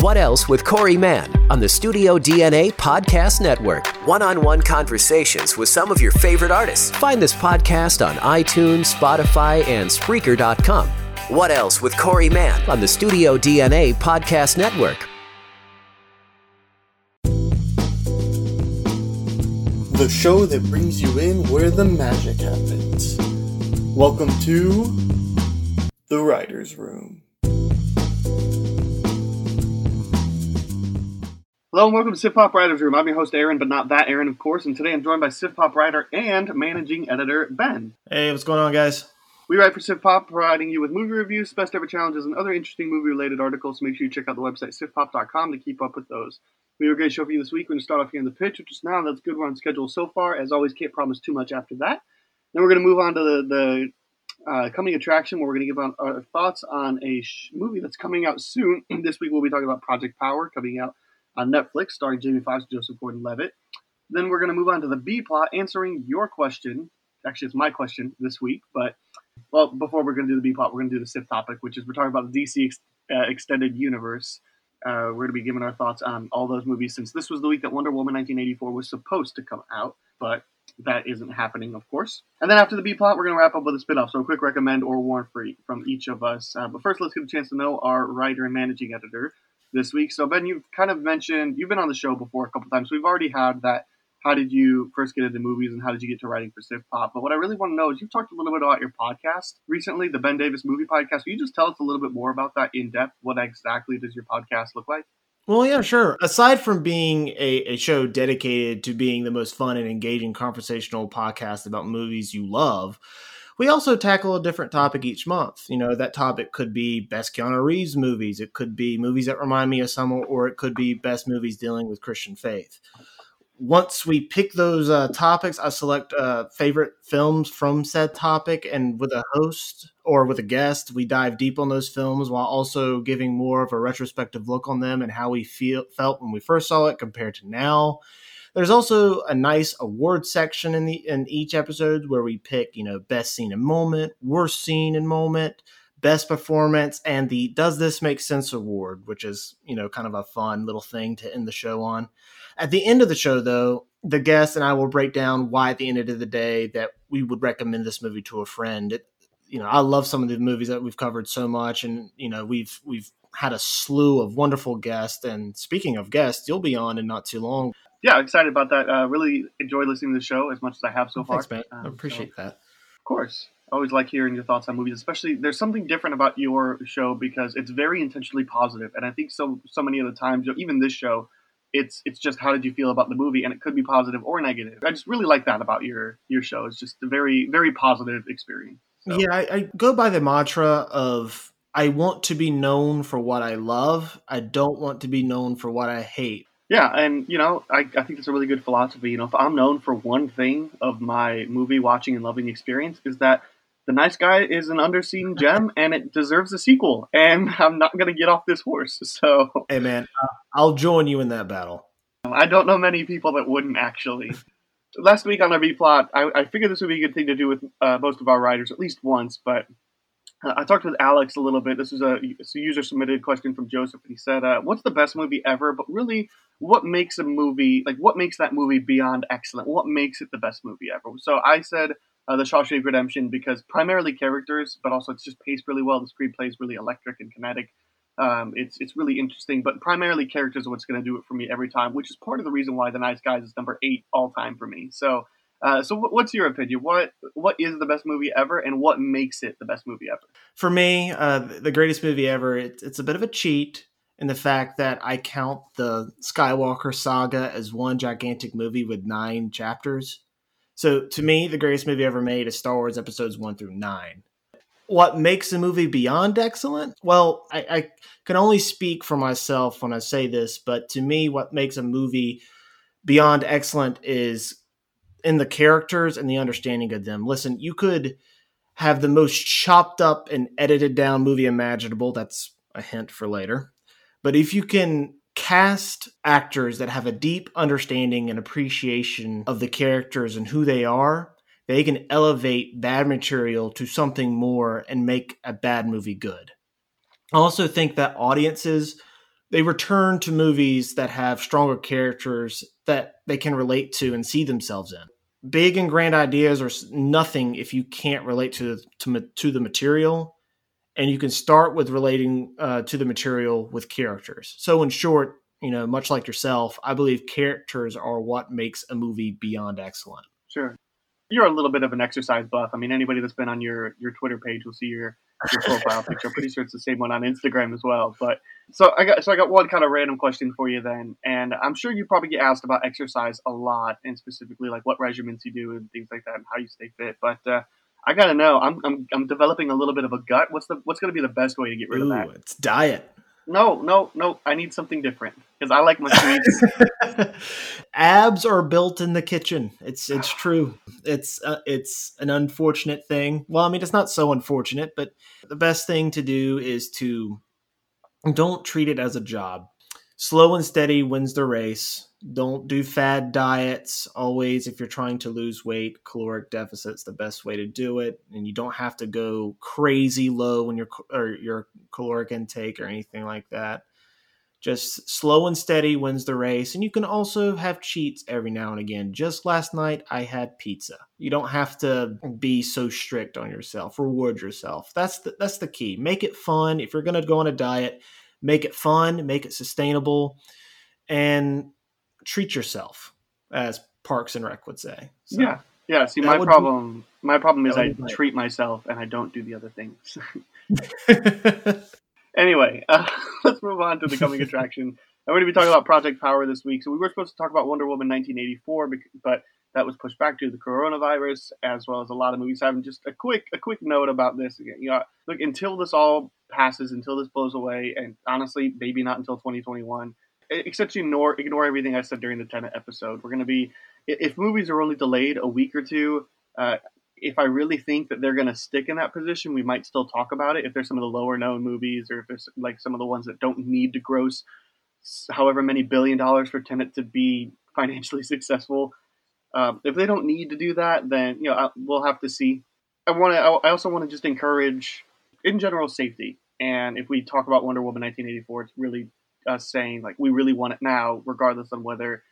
What Else with Corey Mann on the Studio DNA Podcast Network. One on one conversations with some of your favorite artists. Find this podcast on iTunes, Spotify, and Spreaker.com. What Else with Corey Mann on the Studio DNA Podcast Network. The show that brings you in where the magic happens. Welcome to The Writer's Room. Hello and welcome to Civ Pop Writers Room. I'm your host Aaron, but not that Aaron, of course. And today I'm joined by Civ Pop writer and managing editor Ben. Hey, what's going on, guys? We write for Civ Pop, providing you with movie reviews, best ever challenges, and other interesting movie-related articles. So make sure you check out the website civpop.com to keep up with those. We have a great show for you this week. We're going to start off here in the pitch, which is now that's good. We're on schedule so far. As always, can't promise too much after that. Then we're going to move on to the, the uh, coming attraction, where we're going to give out our thoughts on a sh- movie that's coming out soon. this week we'll be talking about Project Power coming out on Netflix, starring Jamie Foxx, Joseph Gordon-Levitt. Then we're going to move on to the B plot, answering your question. Actually, it's my question this week, but well, before we're going to do the B plot, we're going to do the SIP topic, which is we're talking about the DC ex- uh, extended universe. Uh, we're going to be giving our thoughts on all those movies since this was the week that Wonder Woman 1984 was supposed to come out, but that isn't happening, of course. And then after the B plot, we're going to wrap up with a spin off. So a quick recommend or warn free from each of us. Uh, but first, let's get a chance to know our writer and managing editor, this week. So Ben, you've kind of mentioned you've been on the show before a couple times. We've already had that. How did you first get into movies, and how did you get to writing for Civ Pop? But what I really want to know is you've talked a little bit about your podcast recently, the Ben Davis Movie Podcast. Will you just tell us a little bit more about that in depth? What exactly does your podcast look like? Well, yeah, sure. Aside from being a, a show dedicated to being the most fun and engaging conversational podcast about movies you love, we also tackle a different topic each month. You know, that topic could be best Keanu Reeves movies, it could be movies that remind me of someone, or it could be best movies dealing with Christian faith. Once we pick those uh, topics, I select uh, favorite films from said topic, and with a host or with a guest, we dive deep on those films while also giving more of a retrospective look on them and how we feel felt when we first saw it compared to now there's also a nice award section in the in each episode where we pick, you know, best scene and moment, worst scene and moment, best performance, and the Does This Make Sense award, which is, you know, kind of a fun little thing to end the show on. At the end of the show, though, the guest and I will break down why at the end of the day that we would recommend this movie to a friend. It, you know, I love some of the movies that we've covered so much, and you know, we've we've had a slew of wonderful guests. And speaking of guests, you'll be on in not too long yeah, excited about that. Uh, really enjoyed listening to the show as much as I have so far. Thanks, man. Um, I appreciate so, that. Of course. I always like hearing your thoughts on movies, especially there's something different about your show because it's very intentionally positive, and I think so so many of the times, even this show, it's it's just how did you feel about the movie, and it could be positive or negative. I just really like that about your your show. It's just a very very positive experience. So. Yeah, I, I go by the mantra of I want to be known for what I love. I don't want to be known for what I hate. Yeah, and you know, I, I think it's a really good philosophy. You know, if I'm known for one thing of my movie watching and loving experience, is that the nice guy is an underseen gem and it deserves a sequel. And I'm not going to get off this horse. So, hey man, I'll join you in that battle. I don't know many people that wouldn't actually. Last week on our B plot, I, I figured this would be a good thing to do with uh, most of our writers at least once, but uh, I talked with Alex a little bit. This was a, a user submitted question from Joseph, and he said, uh, "What's the best movie ever?" But really, what makes a movie like what makes that movie beyond excellent? What makes it the best movie ever? So I said uh, The Shawshank Redemption because primarily characters, but also it's just paced really well. The screenplay is really electric and kinetic. Um, it's it's really interesting, but primarily characters are what's going to do it for me every time, which is part of the reason why The Nice Guys is number eight all time for me. So uh, so, what's your opinion? What what is the best movie ever, and what makes it the best movie ever? For me, uh, the greatest movie ever. It, it's a bit of a cheat in the fact that I count the Skywalker saga as one gigantic movie with nine chapters. So, to me, the greatest movie ever made is Star Wars Episodes one through nine. What makes a movie beyond excellent? Well, I, I can only speak for myself when I say this, but to me, what makes a movie beyond excellent is in the characters and the understanding of them. Listen, you could have the most chopped up and edited down movie imaginable. That's a hint for later. But if you can cast actors that have a deep understanding and appreciation of the characters and who they are, they can elevate bad material to something more and make a bad movie good. I also think that audiences they return to movies that have stronger characters that they can relate to and see themselves in. Big and grand ideas are nothing if you can't relate to to, to the material, and you can start with relating uh, to the material with characters. So, in short, you know, much like yourself, I believe characters are what makes a movie beyond excellent. Sure you're a little bit of an exercise buff. I mean, anybody that's been on your your Twitter page will see your your profile picture. I'm pretty sure it's the same one on Instagram as well. But so I got so I got one kind of random question for you then, and I'm sure you probably get asked about exercise a lot, and specifically like what regimens you do and things like that, and how you stay fit. But uh, I gotta know. I'm, I'm I'm developing a little bit of a gut. What's the what's gonna be the best way to get rid Ooh, of that? It's diet. No, no, no. I need something different because I like my sweets. Abs are built in the kitchen. It's it's true. It's uh, it's an unfortunate thing. Well, I mean, it's not so unfortunate, but the best thing to do is to don't treat it as a job. Slow and steady wins the race don't do fad diets always. If you're trying to lose weight caloric deficit's the best way to do it. And you don't have to go crazy low when your or your caloric intake or anything like that. Just slow and steady wins the race. And you can also have cheats every now and again. Just last night i had pizza. You don't have to be so strict on yourself. Reward yourself. That's the, that's the key. Make it fun. If you're going to go on a diet make it fun make it sustainable. And treat yourself, as Parks and Rec would say. So yeah, yeah. See, my problem, be, my problem is I treat myself and I don't do the other things. anyway, uh, let's move on to the coming attraction. I'm going to be talking about Project Power this week. So we were supposed to talk about Wonder Woman 1984, but that was pushed back due to the coronavirus, as well as a lot of movies having just a quick a quick note about this again. You know, look until this all passes, until this blows away, and honestly, maybe not until 2021 except you ignore ignore everything I said during the Tenet episode. We're going to be if movies are only delayed a week or two. Uh, if I really think that they're going to stick in that position, we might still talk about it. If there's some of the lower known movies, or if there's like some of the ones that don't need to gross however many billion dollars for Tenet to be financially successful, um, if they don't need to do that, then you know I, we'll have to see. I want to. I also want to just encourage, in general, safety. And if we talk about Wonder Woman 1984, it's really us saying like we really want it now, regardless of whether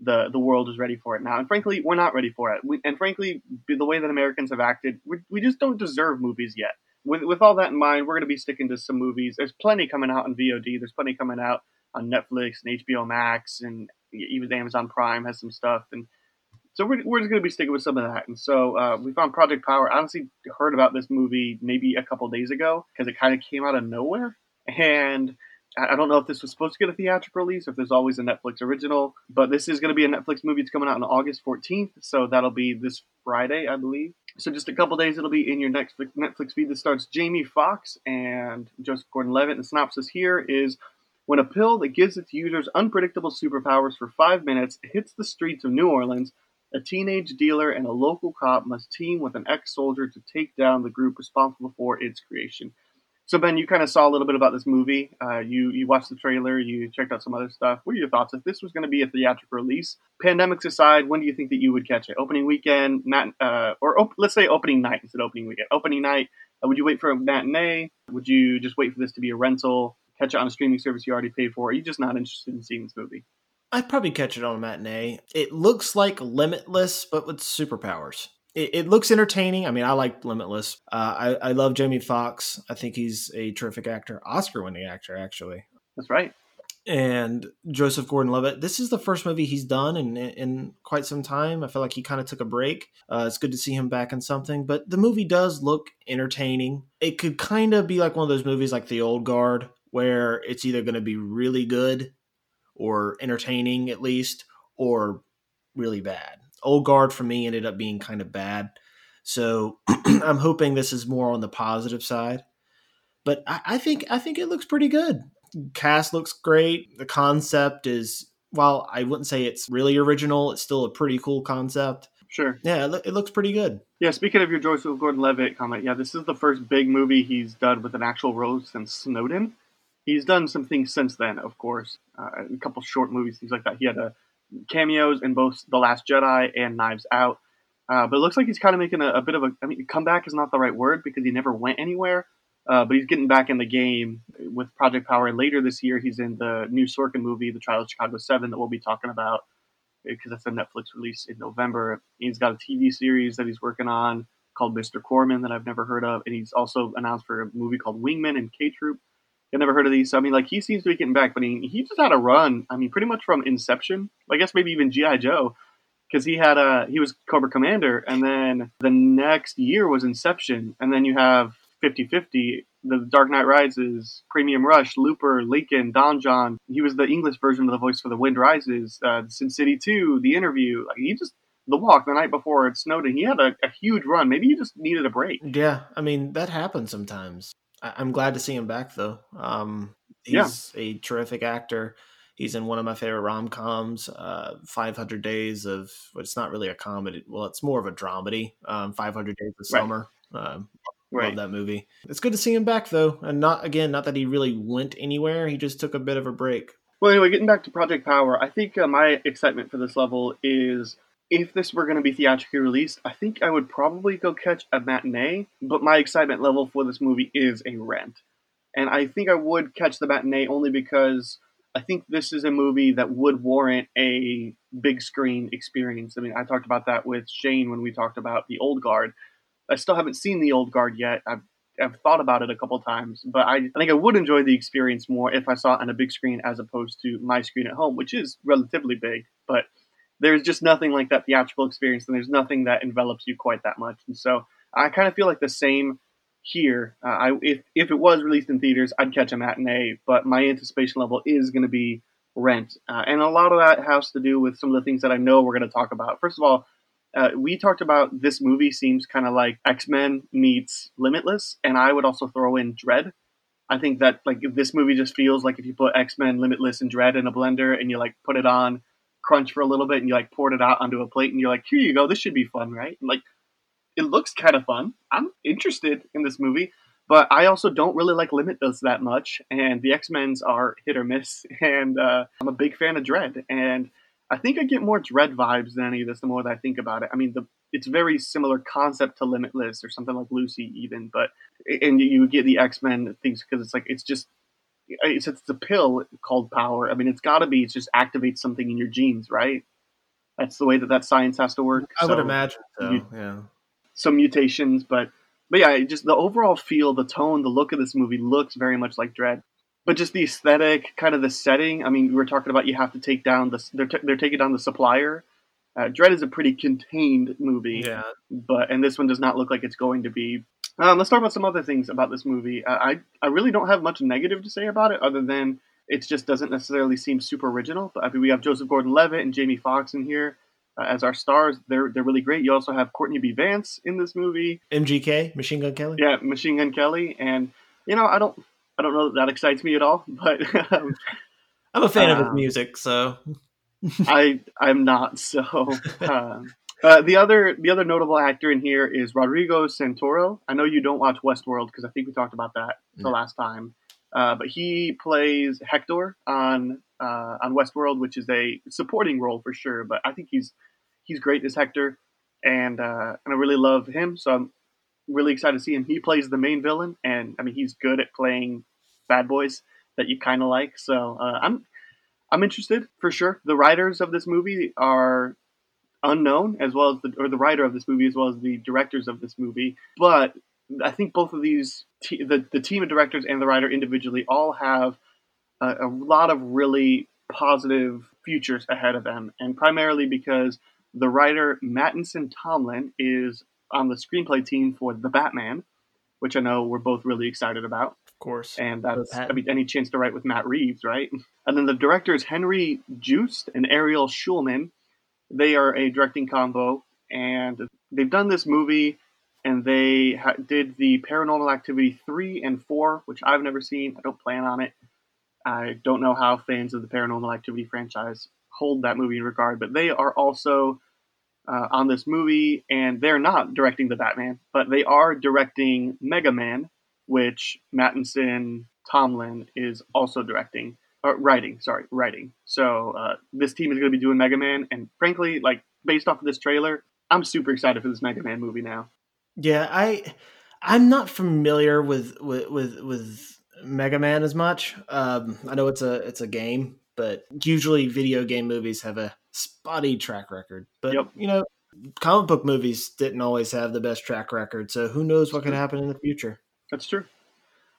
the the world is ready for it now. And frankly, we're not ready for it. We, and frankly, the way that Americans have acted, we, we just don't deserve movies yet. With with all that in mind, we're going to be sticking to some movies. There's plenty coming out on VOD. There's plenty coming out on Netflix and HBO Max, and even Amazon Prime has some stuff. And so we're, we're just going to be sticking with some of that. And so uh, we found Project Power. I honestly heard about this movie maybe a couple days ago because it kind of came out of nowhere. And I don't know if this was supposed to get a theatrical release, or if there's always a Netflix original, but this is going to be a Netflix movie. It's coming out on August 14th, so that'll be this Friday, I believe. So just a couple days, it'll be in your Netflix Netflix feed. That starts Jamie Foxx and Joseph Gordon-Levitt. And the synopsis here is: When a pill that gives its users unpredictable superpowers for five minutes hits the streets of New Orleans, a teenage dealer and a local cop must team with an ex-soldier to take down the group responsible for its creation. So Ben, you kind of saw a little bit about this movie. Uh, you you watched the trailer. You checked out some other stuff. What are your thoughts? If this was going to be a theatrical release, pandemics aside, when do you think that you would catch it? Opening weekend, mat- uh, or op- let's say opening night instead of opening weekend. Opening night. Uh, would you wait for a matinee? Would you just wait for this to be a rental? Catch it on a streaming service you already paid for? Or are you just not interested in seeing this movie? I'd probably catch it on a matinee. It looks like Limitless, but with superpowers it, it, looks entertaining. I mean, I like Limitless. Uh, I, I love Jamie Foxx. I think he's a terrific actor, Oscar-winning actor, actually. That's right. And Joseph Gordon-Levitt. This is the first movie he's done in in quite some time. I feel like he kind of took a break. Uh, it's good to see him back in something. But the movie does look entertaining. It could kind of be like one of those movies, like The Old Guard, where it's either going to be really good or entertaining at least, or really bad old guard for me ended up being kind of bad. So I'm hoping this is more on the positive side. But I, I, think I think it looks pretty good. Cast looks great. The concept is while I wouldn't say it's really original, it's still a pretty cool concept. Sure. Yeah, it, it looks pretty good. Yeah, speaking of your Joseph Gordon-Levitt comment, yeah, this is the first big movie he's done with an actual role since Snowden. He's done some things since then, of course, uh, a couple short movies, things like that. He had a cameos in both The Last Jedi and Knives Out. Uh, but it looks like he's kind of making a, a, bit of a. I mean, comeback is not the right word because he never went anywhere. Uh, but he's getting back in the game with Project Power. Later this year, he's in the new Sorkin movie, The Trial of Chicago 7, that we'll be talking about because that's a Netflix release in November. He's got a TV series that he's working on called Mr. Corman that I've never heard of. And he's also announced for a movie called Wingman and K Troop. I've never heard of these. So, I mean, like, he seems to be getting back, but he, he just had a run. I mean, pretty much from Inception, I guess maybe even G.I. Joe because he had a he was Cobra Commander, and then the next year was Inception, and then you have 50-50, The Dark Knight Rises, Premium Rush, Looper, Lincoln, Don Jon. He was the English version of the voice for The Wind Rises, uh, Sin City Two, The Interview. Like he just the walk the night before it snowed, and he had a, a huge run. Maybe he just needed a break. Yeah, I mean that happens sometimes. I- am glad to see him back though. Um, he's yeah. a terrific actor. He's in one of my favorite rom coms, uh, 500 Days of. Well, it's not really a comedy. Well, it's more of a dramedy. Um, 500 Days of Summer. Right. Um, right. Love that movie. It's good to see him back though, and not again, not that he really went anywhere. He just took a bit of a break. Well, anyway, getting back to Project Power, I think uh, my excitement for this level is if this were going to be theatrically released, I think I would probably go catch a matinee. But my excitement level for this movie is a rent, and I think I would catch the matinee only because I think this is a movie that would warrant a big screen experience. I mean, I talked about that with Shane when we talked about the Old Guard. I still haven't seen the Old Guard yet. I've, I've thought about it a couple times, but I, I think I would enjoy the experience more if I saw it on a big screen as opposed to my screen at home, which is relatively big. But there's just nothing like that theatrical experience, and there's nothing that envelops you quite that much. And so I kind of feel like the same here. Uh, I if if it was released in theaters, I'd catch a matinee, but my anticipation level is going to be Rent, uh, and a lot of that has to do with some of the things that I know we're going to talk about. First of all, uh, we talked about this movie seems kind of like X Men meets Limitless, and I would also throw in Dredd. I think that like this movie just feels like if you put X Men, Limitless, and Dredd in a blender and you like put it on, crunch for a little bit, and you like poured it out onto a plate, and you're like, here you go, this should be fun, right? And, like it looks kind of fun. I'm interested in this movie, but I also don't really like Limitless that much, and the X Men's are hit or miss. And uh, I'm a big fan of Dredd, and I think I get more Dredd vibes than any of this the more that I think about it. I mean, the it's very similar concept to Limitless or something like Lucy, even, but and you get the X Men things because it's like it's just it's, it's a pill called power. I mean, it's got to be. It just activates something in your genes, right? That's the way that that science has to work. I so would imagine so. You, yeah some mutations, but but yeah, just the overall feel, the tone, the look of this movie looks very much like Dredd. But just the aesthetic, kind of the setting. I mean, we were talking about you have to take down the they're t- they're taking down the supplier. Uh, Dredd is a pretty contained movie, yeah. But and this one does not look like it's going to be. Um, let's talk about some other things about this movie. Uh, I I really don't have much negative to say about it, other than it just doesn't necessarily seem super original. But I mean, we have Joseph Gordon-Levitt and Jamie Foxx in here uh, as our stars. They're they're really great. You also have Courtney B. Vance in this movie. MGK, Machine Gun Kelly. Yeah, Machine Gun Kelly, and you know I don't I don't know that that excites me at all, but um, I'm a fan of his um, music, so I I'm not. So um, uh, the other the other notable actor in here is Rodrigo Santoro. I know you don't watch Westworld because I think we talked about that the last time. Uh, but he plays Hector on uh, on Westworld, which is a supporting role for sure. But I think he's he's great as Hector, and uh, and I really love him. So I'm really excited to see him. He plays the main villain, and I mean he's good at playing bad boys that you kind of like. So uh, I'm I'm interested for sure. The writers of this movie are unknown, as well as the or the writer of this movie, as well as the directors of this movie. But I think both of these, the, the team of directors and the writer individually, all have a, a lot of really positive futures ahead of them, and primarily because the writer Mattson Tomlin is on the screenplay team for The Batman, which I know we're both really excited about. Of course. And that's, I mean, any chance to write with Matt Reeves, right? And then the directors Henry Joost and Ariel Schulman. They are a directing combo, and they've done this movie and they ha- did the Paranormal Activity 3 and 4, which I've never seen. I don't plan on it. I don't know how fans of the Paranormal Activity franchise hold that movie in regard, but they are also uh, on this movie, and they're not directing the Batman, but they are directing Mega Man, which Mattson Tomlin is also directing, or writing, sorry, writing. So uh, this team is going to be doing Mega Man, and frankly, like based off of this trailer, I'm super excited for this Mega Man movie now. Yeah, I I'm not familiar with with with, with Mega Man as much. Um, I know it's a it's a game, but usually video game movies have a spotty track record. But Yep. you know, comic book movies didn't always have the best track record, so who knows what could happen in the future. That's true.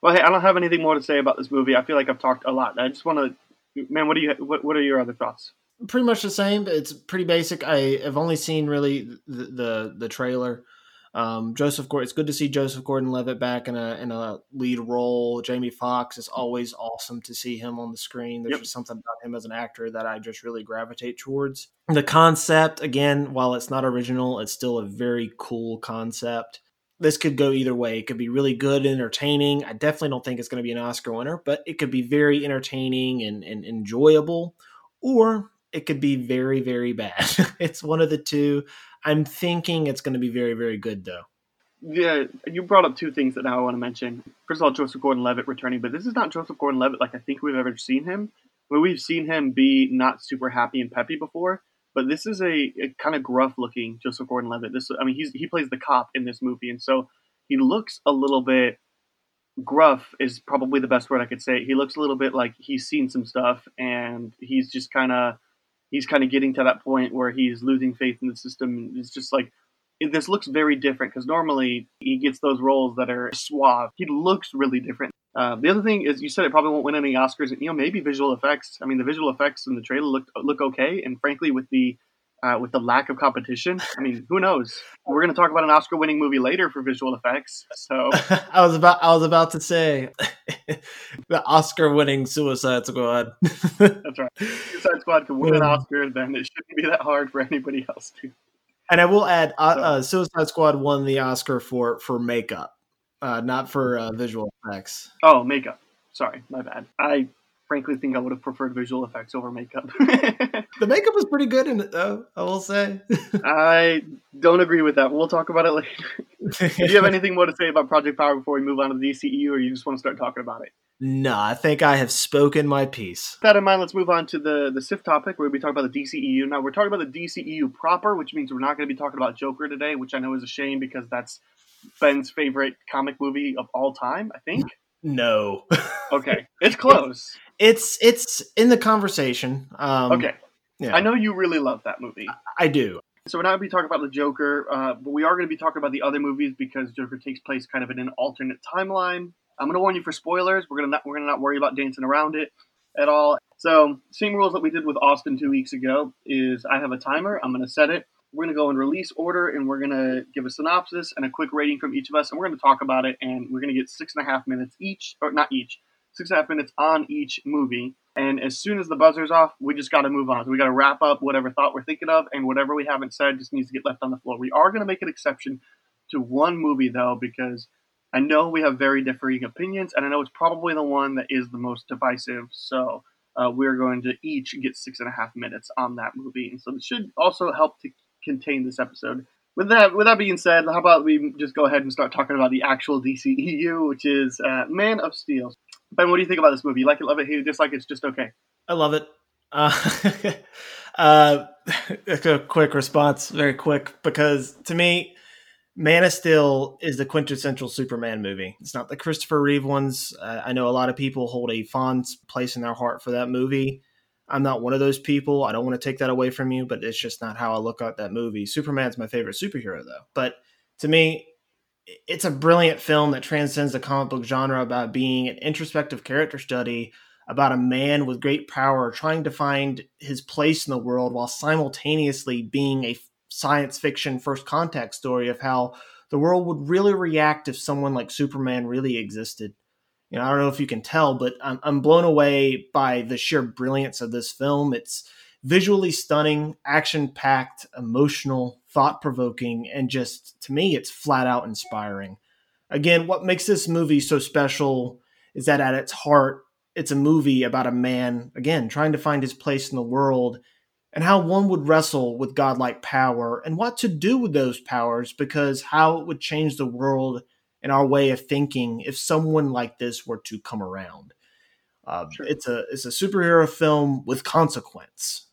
Well, hey, I don't have anything more to say about this movie. I feel like I've talked a lot. I just want to, man. What do you? What, what are your other thoughts? Pretty much the same. It's pretty basic. I have only seen really the the, the trailer. Um, Joseph Gordon. It's good to see Joseph Gordon-Levitt back in a in a lead role. Jamie Foxx is always awesome to see him on the screen. There's Yep. just something about him as an actor that I just really gravitate towards. The concept, again, while it's not original, it's still a very cool concept. This could go either way. It could be really good and entertaining. I definitely don't think it's going to be an Oscar winner, but it could be very entertaining and, and enjoyable, or it could be very, very bad. it's one of the two. I'm thinking it's going to be very, very good, though. Yeah, you brought up two things that now I want to mention. First of all, Joseph Gordon-Levitt returning, but this is not Joseph Gordon-Levitt like I think we've ever seen him. Where we've seen him be not super happy and peppy before, but this is a, a kind of gruff-looking Joseph Gordon-Levitt. This, I mean, he's he plays the cop in this movie, and so he looks a little bit gruff. Is probably the best word I could say. He looks a little bit like he's seen some stuff, and he's just kind of he's kind of getting to that point where he's losing faith in the system. It's just like this looks very different because normally he gets those roles that are suave. He looks really different. Uh, the other thing is, you said it probably won't win any Oscars. You know, maybe visual effects. I mean, the visual effects in the trailer look look okay, and frankly, with the uh, with the lack of competition, I mean, who knows? We're going to talk about an Oscar-winning movie later for visual effects. So I was about I was about to say the Oscar-winning Suicide Squad. that's right. Suicide Squad could win an Oscar, then it shouldn't be that hard for anybody else to. And I will add, uh, uh, Suicide Squad won the Oscar for for makeup, uh, not for uh, visual effects. Oh, makeup. Sorry, my bad. I frankly think I would have preferred visual effects over makeup. The makeup was pretty good in it, though. I will say. I don't agree with that. We'll talk about it later. Do you have anything more to say about Project Power before we move on to the DCEU, or you just want to start talking about it? no, I think I have spoken my piece. With that in mind, let's move on to the the SIF topic, where we talk about the DCEU. Now, we're talking about the DCEU proper, which means we're not going to be talking about Joker today, which I know is a shame because that's Ben's favorite comic movie of all time. I think. No, Okay, it's close. it's it's in the conversation. Um, Okay, yeah, I know you really love that movie. I do. So we're not going to be talking about the Joker, uh, but we are going to be talking about the other movies because Joker takes place kind of in an alternate timeline. I'm going to warn you for spoilers. We're going to not we're going to not worry about dancing around it at all. So same rules that we did with Austin two weeks ago is I have a timer. I'm going to set it. We're going to go in release order and we're going to give a synopsis and a quick rating from each of us, and we're going to talk about it. And we're going to get six and a half minutes each, or not each, six and a half minutes on each movie. And as soon as the buzzer's off, we just got to move on. So we got to wrap up whatever thought we're thinking of, and whatever we haven't said just needs to get left on the floor. We are going to make an exception to one movie, though, because I know we have very differing opinions, and I know it's probably the one that is the most divisive. So uh, we're going to each get six and a half minutes on that movie, and so it should also help to contain this episode. With that, with that being said, how about we just go ahead and start talking about the actual DCEU, which is uh, Man of Steel. Ben, what do you think about this movie? You like it, love it, hate it, dislike it? It's just okay. I love it. Uh, uh, a quick response, very quick, because to me, Man of Steel is the quintessential Superman movie. It's not the Christopher Reeve ones. Uh, I know a lot of people hold a fond place in their heart for that movie. I'm not one of those people. I don't want to take that away from you, but it's just not how I look at that movie. Superman's my favorite superhero, though. But to me, it's a brilliant film that transcends the comic book genre about being an introspective character study about a man with great power trying to find his place in the world while simultaneously being a science fiction first contact story of how the world would really react if someone like Superman really existed. You know, I don't know if you can tell, but I'm, I'm blown away by the sheer brilliance of this film. It's visually stunning, action packed, emotional, thought provoking, and just to me, it's flat out inspiring. Again, what makes this movie so special is that at its heart, it's a movie about a man, again, trying to find his place in the world and how one would wrestle with godlike power and what to do with those powers because how it would change the world and our way of thinking if someone like this were to come around. Uh, Sure. It's a it's a superhero film with consequence.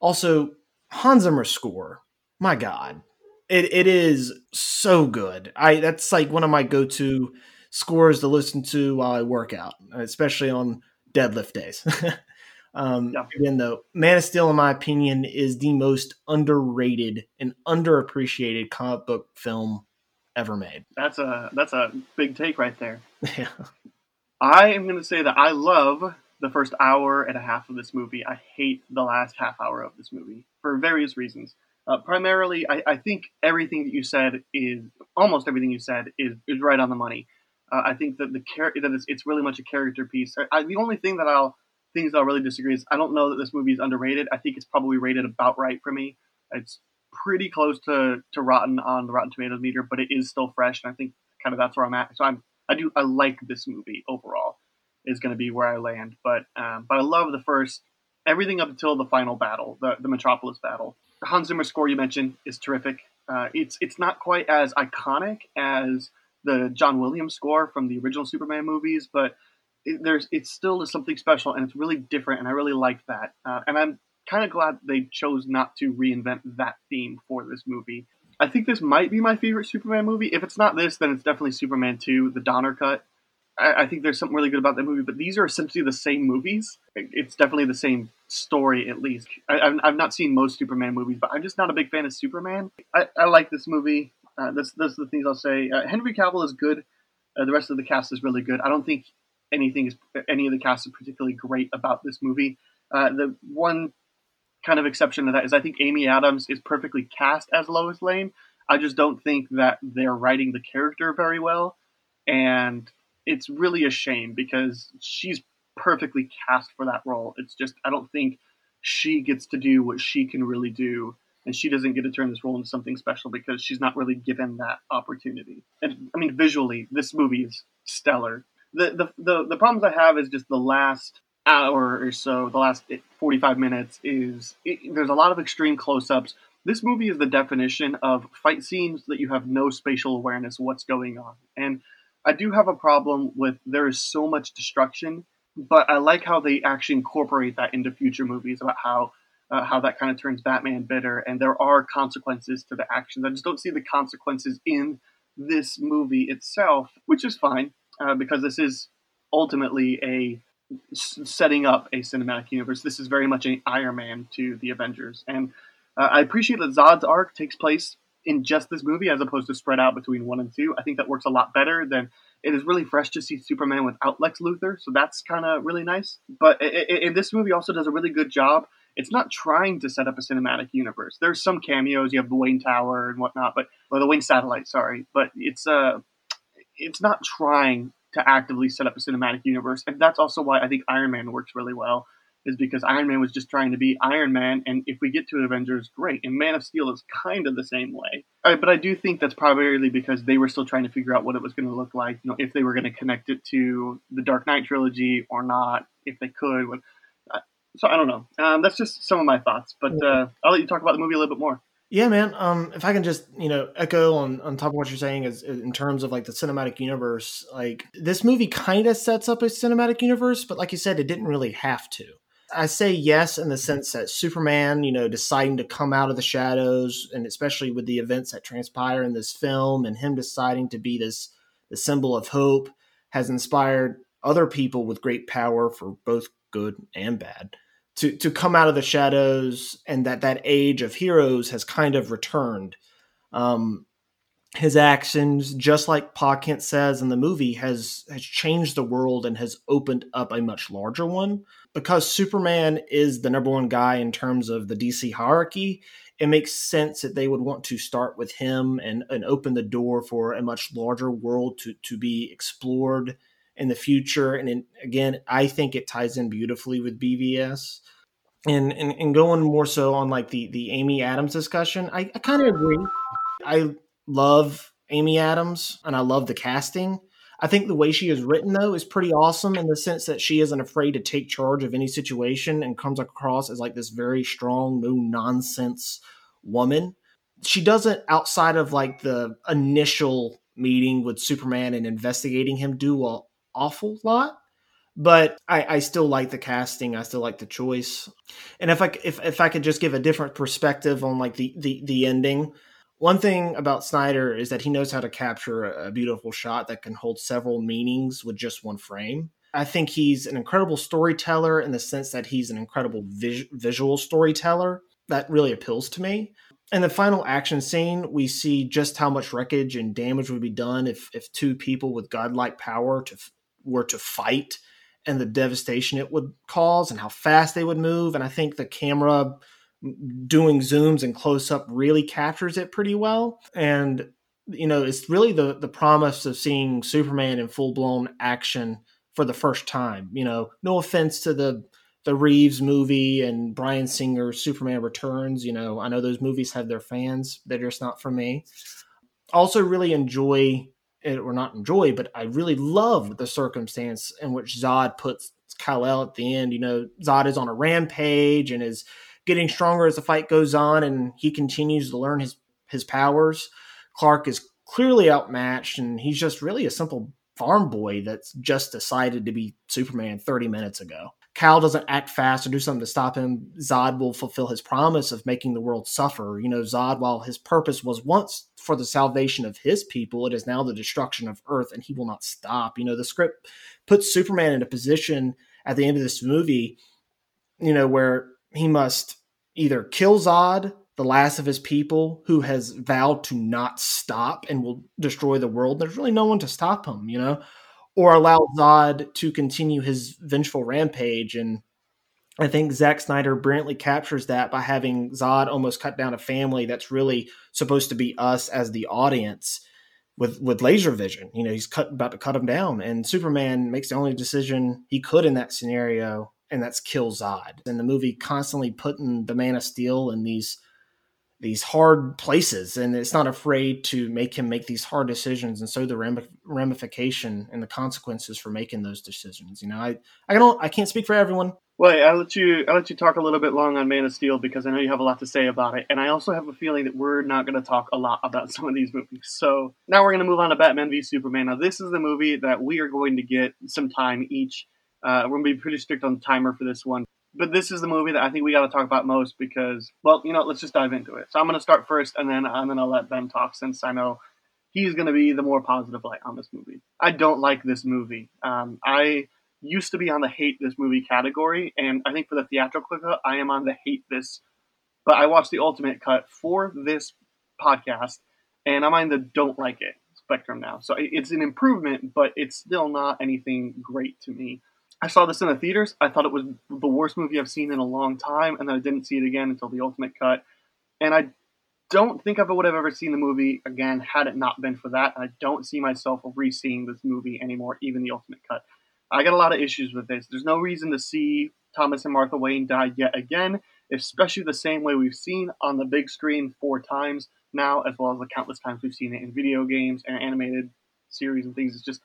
Also, Hans Zimmer score, my God, It it is so good. I that's like one of my go to scores to listen to while I work out, especially on deadlift days. um, yeah. Again, though, Man of Steel, in my opinion, is the most underrated and underappreciated comic book film ever made. That's a that's a big take right there. Yeah. I am going to say that I love the first hour and a half of this movie. I hate the last half hour of this movie for various reasons. Uh, primarily, I, I, think everything that you said is almost everything you said is, is right on the money. Uh, I think that the char- that it's, it's, really much a character piece. I, I, the only thing that I'll things I'll really disagree is I don't know that this movie is underrated. I think it's probably rated about right for me. It's pretty close to, to Rotten on the Rotten Tomatoes meter, but it is still fresh, and I think kind of that's where I'm at. So I'm I do I like this movie overall is going to be where I land, but um, but I love the first everything up until the final battle, the the Metropolis battle. The Hans Zimmer score you mentioned is terrific. Uh, it's it's not quite as iconic as the John Williams score from the original Superman movies, but it, there's it's still something special and it's really different, and I really like that. Uh, and I'm kind of glad they chose not to reinvent that theme for this movie. I think this might be my favorite Superman movie. If it's not this, then it's definitely Superman 2, the Donner cut. I, I, think there's something really good about that movie, but these are essentially the same movies. It's definitely the same story, at least. I, have I've not seen most Superman movies, but I'm just not a big fan of Superman. I, I like this movie. Uh, that's, that's the things I'll say. Uh, Henry Cavill is good. Uh, the rest of the cast is really good. I don't think anything is any of the cast is particularly great about this movie. Uh, the one kind of exception to that is I think Amy Adams is perfectly cast as Lois Lane. I just don't think that they're writing the character very well, and it's really a shame because she's perfectly cast for that role. It's just I don't think she gets to do what she can really do, and she doesn't get to turn this role into something special because she's not really given that opportunity. And I mean, visually, this movie is stellar. The the the, the problems I have is just the last hour or so, the last 45 minutes, is it, there's a lot of extreme close ups. This movie is the definition of fight scenes that you have no spatial awareness what's going on. And I do have a problem with there is so much destruction, but I like how they actually incorporate that into future movies about how uh, how that kind of turns Batman bitter, and there are consequences to the actions. I just don't see the consequences in this movie itself, which is fine uh, because this is ultimately a setting up a cinematic universe. This is very much an Iron Man to the Avengers, and uh, I appreciate that Zod's arc takes place in just this movie as opposed to spread out between one and two. I think that works a lot better than it is really fresh to see Superman without Lex Luthor, so that's kind of really nice. But it, it, this movie also does a really good job. It's not trying to set up a cinematic universe. There's some cameos. You have the Wayne Tower and whatnot, but or the Wayne Satellite, sorry. But it's uh, it's not trying to actively set up a cinematic universe. And that's also why I think Iron Man works really well, is because Iron Man was just trying to be Iron Man. And if we get to Avengers, great. And Man of Steel is kind of the same way. Right, but I do think that's primarily because they were still trying to figure out what it was going to look like, you know, if they were going to connect it to the Dark Knight trilogy or not, if they could. Uh, so I don't know. Um, that's just some of my thoughts, but uh, I'll let you talk about the movie a little bit more. Yeah, man. Um, if I can just you know echo on on top of what you're saying is in terms of like the cinematic universe, like this movie kind of sets up a cinematic universe, but like you said, it didn't really have to. I say yes in the sense that Superman, you know, deciding to come out of the shadows, and especially with the events that transpire in this film, and him deciding to be this the symbol of hope, has inspired other people with great power for both good and bad to to come out of the shadows and that that age of heroes has kind of returned. Um, his actions just like pa kent says in the movie has has changed the world and has opened up a much larger one. Because superman is the number one guy in terms of the dc hierarchy it makes sense that they would want to start with him and, and open the door for a much larger world to, to be explored in the future. And in, again, I think it ties in beautifully with BVS. And, and, and going more so on like the the Amy Adams discussion, I, I kind of agree. I love Amy Adams and I love the casting. I think the way she is written though is pretty awesome in the sense that she isn't afraid to take charge of any situation and comes across as like this very strong, no nonsense woman. She doesn't outside of like the initial meeting with Superman and investigating him do a awful lot, but I, I still like the casting. I still like the choice. And if I if if I could just give a different perspective on like the the the ending, One thing about Snyder is that he knows how to capture a beautiful shot that can hold several meanings with just one frame. I think he's an incredible storyteller in the sense that he's an incredible vis- visual storyteller that really appeals to me. In the final action scene, we see just how much wreckage and damage would be done if, if two people with godlike power to, were to fight and the devastation it would cause and how fast they would move. And I think the camera doing zooms and close up really captures it pretty well. And you know, it's really the the promise of seeing Superman in full blown action for the first time. You know, no offense to the the Reeves movie and Bryan Singer Superman Returns. You know, I know those movies have their fans. They're just not for me. Also, really enjoy or not enjoy, but I really love the circumstance in which Zod puts Kal-El at the end. You know, Zod is on a rampage and is getting stronger as the fight goes on, and he continues to learn his his powers. Clark is clearly outmatched, and he's just really a simple farm boy that's just decided to be Superman 30 minutes ago. Kal doesn't act fast or do something to stop him. Zod will fulfill his promise of making the world suffer. You know, Zod, while his purpose was once for the salvation of his people, it is now the destruction of Earth, and he will not stop. You know, the script puts Superman in a position at the end of this movie, you know, where he must either kill Zod, the last of his people, who has vowed to not stop and will destroy the world. There's really no one to stop him, you know, or allow Zod to continue his vengeful rampage. And I think Zack Snyder brilliantly captures that by having Zod almost cut down a family that's really supposed to be us as the audience with with laser vision. You know, he's cut about to cut him down, and Superman makes the only decision he could in that scenario and that's kill Zod. And the movie constantly putting the Man of Steel in these these hard places, and it's not afraid to make him make these hard decisions, and so the ramification and the consequences for making those decisions. You know, I I don't I can't speak for everyone. Well, I'll let you I'll let you talk a little bit long on Man of Steel because I know you have a lot to say about it, and I also have a feeling that we're not going to talk a lot about some of these movies. So now we're going to move on to Batman v Superman. Now this is the movie that we are going to get some time each uh, we're gonna be pretty strict on the timer for this one. But this is the movie that I think we got to talk about most because, well, you know, let's just dive into it. So I'm gonna start first, and then I'm gonna let Ben talk since I know he's gonna be the more positive light on this movie. I don't like this movie. Um, I used to be on the hate this movie category, and I think for the theatrical cut, I am on the hate this. But I watched the ultimate cut for this podcast, and I'm on the don't like it spectrum now. So it's an improvement, but it's still not anything great to me. I saw this in the theaters. I thought it was the worst movie I've seen in a long time, and then I didn't see it again until the ultimate cut. And I don't think I would have ever seen the movie again had it not been for that. And I don't see myself re-seeing this movie anymore, even the ultimate cut. I got a lot of issues with this. There's no reason to see Thomas and Martha Wayne die yet again, especially the same way we've seen on the big screen four times now, as well as the countless times we've seen it in video games and animated series and things. It's just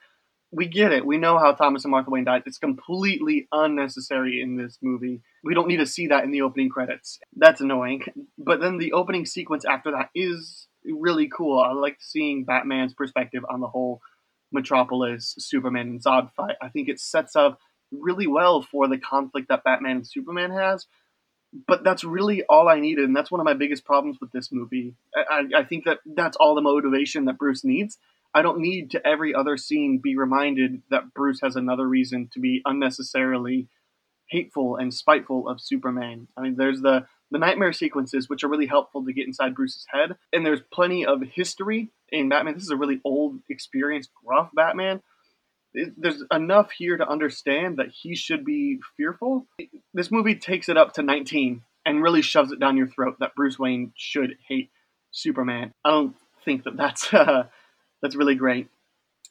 we get it. We know how Thomas and Martha Wayne died. It's completely unnecessary in this movie. We don't need to see that in the opening credits. That's annoying. But then the opening sequence after that is really cool. I like seeing Batman's perspective on the whole Metropolis, Superman, and Zod fight. I think it sets up really well for the conflict that Batman and Superman has. But that's really all I needed, and that's one of my biggest problems with this movie. I, I think that that's all the motivation that Bruce needs I don't need to every other scene be reminded that Bruce has another reason to be unnecessarily hateful and spiteful of Superman. I mean, there's the the nightmare sequences, which are really helpful to get inside Bruce's head, and there's plenty of history in Batman. This is a really old, experienced, gruff Batman. There's enough here to understand that he should be fearful. This movie takes it up to 19 and really shoves it down your throat that Bruce Wayne should hate Superman. I don't think that that's uh, that's really great.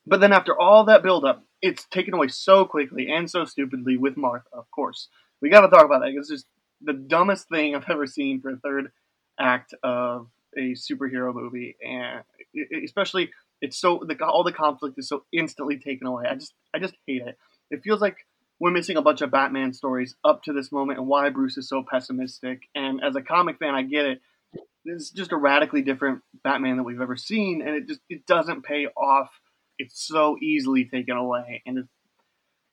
But then after all that buildup, it's taken away so quickly and so stupidly with Martha, of course. We got to talk about that. Because it's just the dumbest thing I've ever seen for a third act of a superhero movie, and especially it's so the, all the conflict is so instantly taken away. I just I just hate it. It feels like we're missing a bunch of Batman stories up to this moment, and why Bruce is so pessimistic. And as a comic fan, I get it it's just a radically different Batman that we've ever seen, and it just it doesn't pay off. It's so easily taken away, and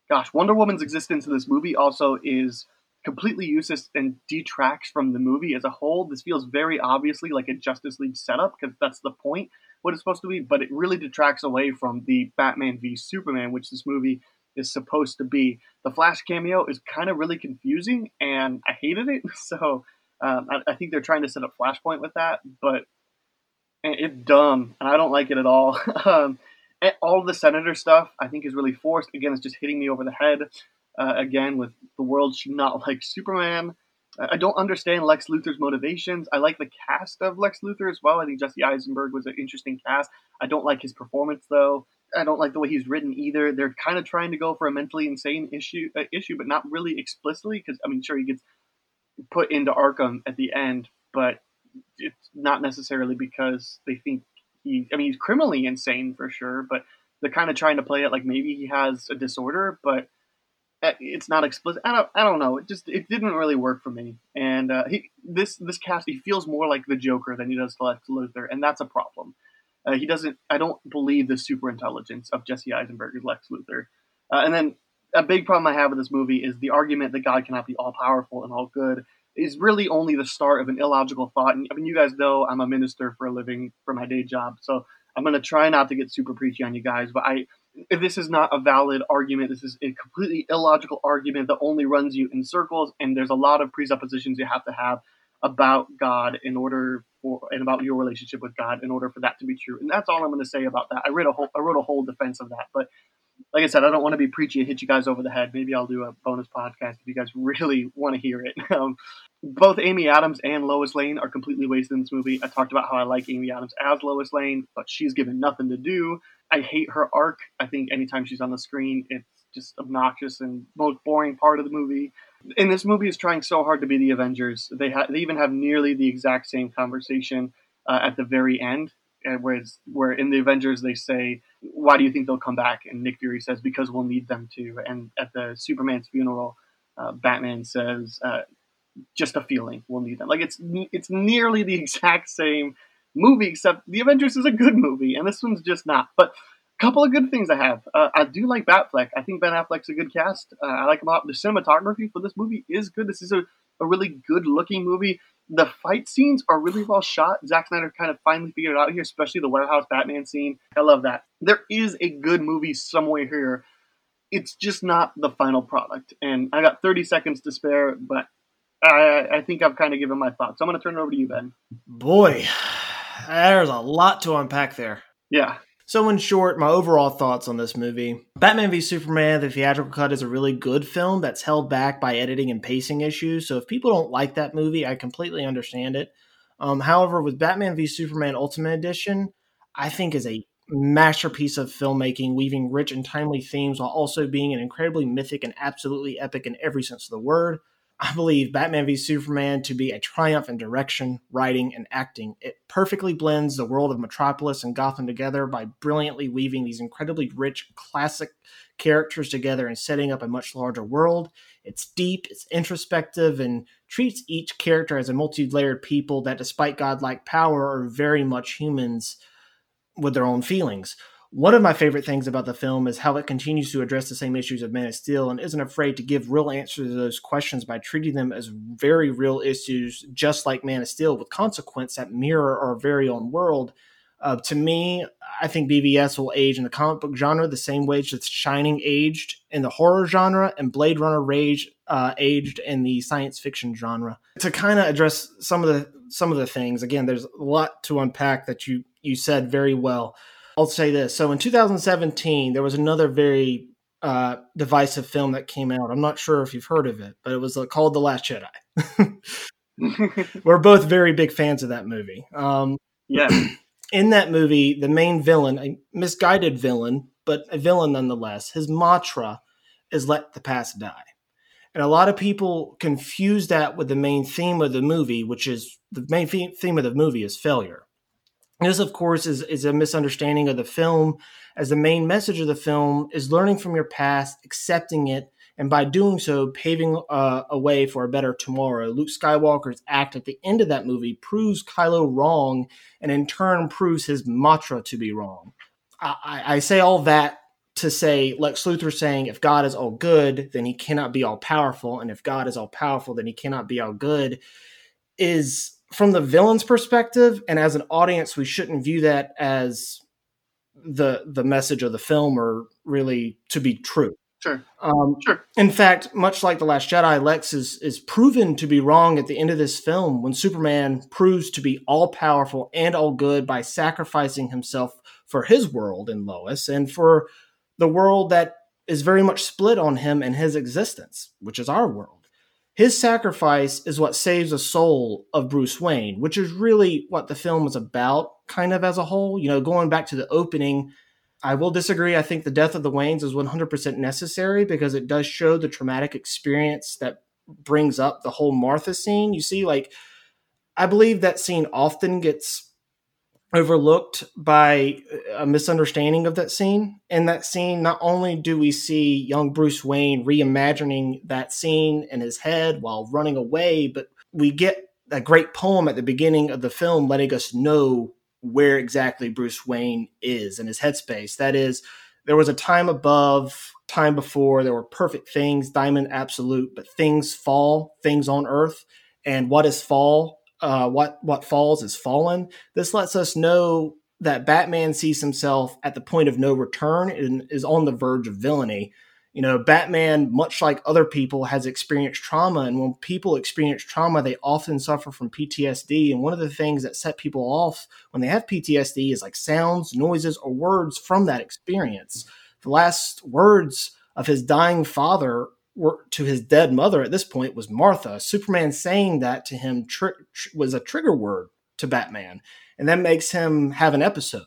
gosh, Wonder Woman's existence in this movie also is completely useless and detracts from the movie as a whole. This feels very obviously like a Justice League setup because that's the point, what it's supposed to be, but it really detracts away from the Batman v Superman, which this movie is supposed to be. The Flash cameo is kind of really confusing, and I hated it. So um, I, I, think they're trying to set up Flashpoint with that, but it's dumb, and I don't like it at all. um, all the Senator stuff I think is really forced. Again, it's just hitting me over the head. Uh, again, with the world should not like Superman. I don't understand Lex Luthor's motivations. I like the cast of Lex Luthor as well. I think Jesse Eisenberg was an interesting cast. I don't like his performance though. I don't like the way he's written either. They're kind of trying to go for a mentally insane issue, uh, issue, but not really explicitly. Because I mean, sure, he gets put into Arkham at the end, but it's not necessarily because they think he. I mean, he's criminally insane for sure, but they're kind of trying to play it like maybe he has a disorder, but uh, it's not explicit. I don't. I don't know. It just it didn't really work for me. And uh, he this this cast he feels more like the Joker than he does Lex Luthor, and that's a problem. Uh, he doesn't. I don't believe the super intelligence of Jesse Eisenberg as Lex Luthor. Uh, and then a big problem I have with this movie is the argument that God cannot be all powerful and all good is really only the start of an illogical thought. And I mean, you guys know I'm a minister for a living for my day job, so I'm going to try not to get super preachy on you guys. But I, if this is not a valid argument, this is a completely illogical argument that only runs you in circles, and there's a lot of presuppositions you have to have about God in order for and about your relationship with God in order for that to be true. And that's all I'm going to say about that. I read a whole I wrote a whole defense of that, but like I said, I don't want to be preachy and hit you guys over the head. Maybe I'll do a bonus podcast if you guys really want to hear it. Um, both Amy Adams and Lois Lane are completely wasted in this movie. I talked about how I like Amy Adams as Lois Lane, but she's given nothing to do. I hate her arc. I think anytime she's on the screen, it's just obnoxious and most boring part of the movie. And this movie is trying so hard to be the Avengers. They ha- they even have nearly the exact same conversation uh, at the very end, whereas where in the Avengers they say, "Why do you think they'll come back?" And Nick Fury says, "Because we'll need them to." And at the Superman's funeral, uh, Batman says, uh, "Just a feeling, we'll need them." Like it's it's nearly the exact same movie, except the Avengers is a good movie, and this one's just not. But a couple of good things I have. Uh, I do like Batfleck. I think Ben Affleck's a good cast. Uh, I like him a lot. The cinematography for this movie is good. This is a, a really good looking movie. The fight scenes are really well shot. Zack Snyder kind of finally figured it out here, especially the warehouse Batman scene. I love that. There is a good movie somewhere here. It's just not the final product. And I got 30 seconds to spare, but I, I think I've kind of given my thoughts. I'm going to turn it over to you, Ben. Boy, there's a lot to unpack there. Yeah. So, in short, my overall thoughts on this movie Batman v Superman, the theatrical cut, is a really good film that's held back by editing and pacing issues. So, if people don't like that movie, I completely understand it. Um, however, with Batman v Superman Ultimate Edition, I think is a masterpiece of filmmaking, weaving rich and timely themes while also being an incredibly mythic and absolutely epic in every sense of the word. I believe Batman v Superman to be a triumph in direction, writing, and acting. It perfectly blends the world of Metropolis and Gotham together by brilliantly weaving these incredibly rich, classic characters together and setting up a much larger world. It's deep, it's introspective, and treats each character as a multi layered people that, despite godlike power, are very much humans with their own feelings. One of my favorite things about the film is how it continues to address the same issues of Man of Steel and isn't afraid to give real answers to those questions by treating them as very real issues, just like Man of Steel, with consequence that mirror our very own world. Uh, to me, I think BVS will age in the comic book genre the same way that Shining aged in the horror genre and Blade Runner rage uh, aged in the science fiction genre. To kind of address some of the some of the things, again, there's a lot to unpack that you you said very well. I'll say this. So in 2017, there was another very uh, divisive film that came out. I'm not sure if you've heard of it, but it was uh, called The Last Jedi. We're both very big fans of that movie. Um, yeah. In that movie, the main villain, a misguided villain, but a villain nonetheless, his mantra is let the past die. And a lot of people confuse that with the main theme of the movie, which is the main theme of the movie is failure. This, of course, is, is a misunderstanding of the film, as the main message of the film is learning from your past, accepting it, and by doing so, paving uh, a way for a better tomorrow. Luke Skywalker's act at the end of that movie proves Kylo wrong, and in turn proves his mantra to be wrong. I, I say all that to say Lex Luthor saying if God is all good, then he cannot be all powerful, and if God is all powerful, then he cannot be all good, is from the villain's perspective, and as an audience, we shouldn't view that as the the message of the film or really to be true. Sure. Um, Sure. in fact, much like the Last Jedi, Lex is is proven to be wrong at the end of this film when Superman proves to be all powerful and all good by sacrificing himself for his world in Lois and for the world that is very much split on him and his existence, which is our world. His sacrifice is what saves the soul of Bruce Wayne, which is really what the film is about, kind of as a whole. You know, going back to the opening, I will disagree. I think the death of the Waynes is 100% necessary because it does show the traumatic experience that brings up the whole Martha scene. You see, like, I believe that scene often gets overlooked by a misunderstanding of that scene. In that scene, not only do we see young Bruce Wayne reimagining that scene in his head while running away, but we get a great poem at the beginning of the film letting us know where exactly Bruce Wayne is in his headspace. That is, there was a time above, time before, there were perfect things, diamond absolute, but things fall, things on earth. And what is fall? Uh, what what falls is fallen. This lets us know that Batman sees himself at the point of no return and is on the verge of villainy. You know, Batman, much like other people, has experienced trauma, and when people experience trauma, they often suffer from PTSD. And one of the things that set people off when they have PTSD is like sounds, noises, or words from that experience. The last words of his dying father were to his dead mother at this point was Martha. Superman saying that to him tr- was a trigger word to Batman, and that makes him have an episode.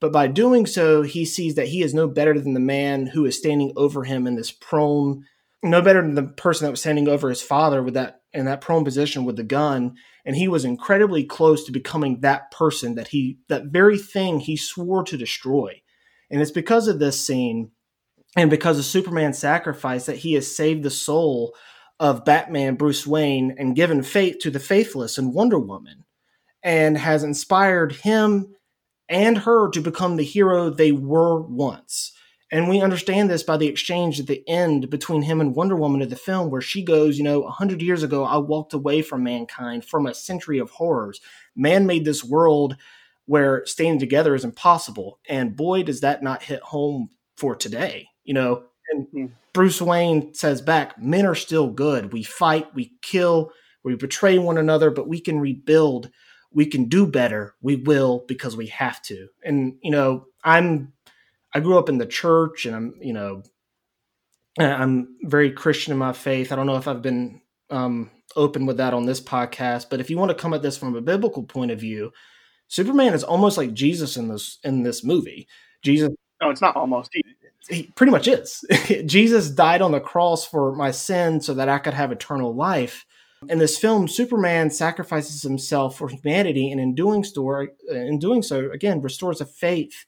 But by doing so, he sees that he is no better than the man who is standing over him in this prone, no better than the person that was standing over his father with that in that prone position with the gun. And he was incredibly close to becoming that person that he that very thing he swore to destroy. And it's because of this scene and because of Superman's sacrifice that he has saved the soul of Batman, Bruce Wayne, and given faith to the faithless and Wonder Woman, and has inspired him and her to become the hero they were once. And we understand this by the exchange at the end between him and Wonder Woman of the film, where she goes, You know, a hundred years ago, I walked away from mankind, from a century of horrors. Man made this world where staying together is impossible. And boy, does that not hit home for today you know and Mhm. bruce wayne says back men are still good. We fight we kill we betray one another but we can rebuild. We can do better. We will because we have to. And you know i'm i grew up in the church and i'm you know i'm very christian in my faith. I don't know if i've been um, open with that on this podcast but if you want to come at this from a biblical point of view superman is almost like jesus in this in this movie. Jesus No, it's not almost. He- he pretty much is. Jesus died on the cross for my sin so that I could have eternal life. In this film, Superman sacrifices himself for humanity, and in doing so, uh, in doing so, again, restores a faith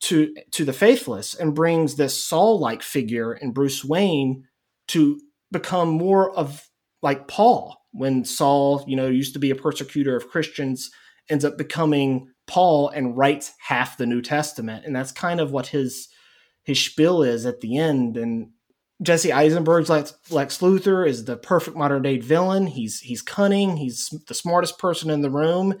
to to the faithless and brings this Saul-like figure in Bruce Wayne to become more of like Paul when Saul, you know, used to be a persecutor of Christians, ends up becoming Paul and writes half the New Testament, and that's kind of what his his spiel is at the end. And Jesse Eisenberg's Lex, Lex Luthor is the perfect modern day villain. He's he's cunning. He's the smartest person in the room.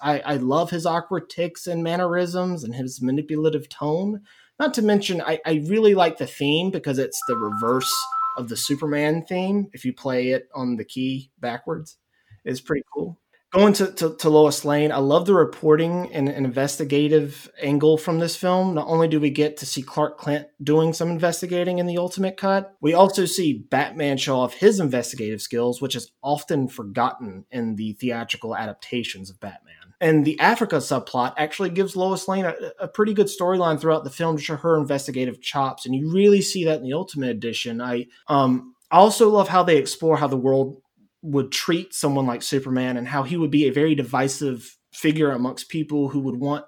I, I love his awkward tics and mannerisms and his manipulative tone. Not to mention, I, I really like the theme because it's the reverse of the Superman theme. If you play it on the key backwards, it's pretty cool. Going to, to, to Lois Lane, I love the reporting and, and investigative angle from this film. Not only do we get to see Clark Kent doing some investigating in the Ultimate Cut, we also see Batman show off his investigative skills, which is often forgotten in the theatrical adaptations of Batman. And the Africa subplot actually gives Lois Lane a, a pretty good storyline throughout the film to show her investigative chops, and you really see that in the Ultimate Edition. I um, I also love how they explore how the world would treat someone like Superman and how he would be a very divisive figure amongst people who would want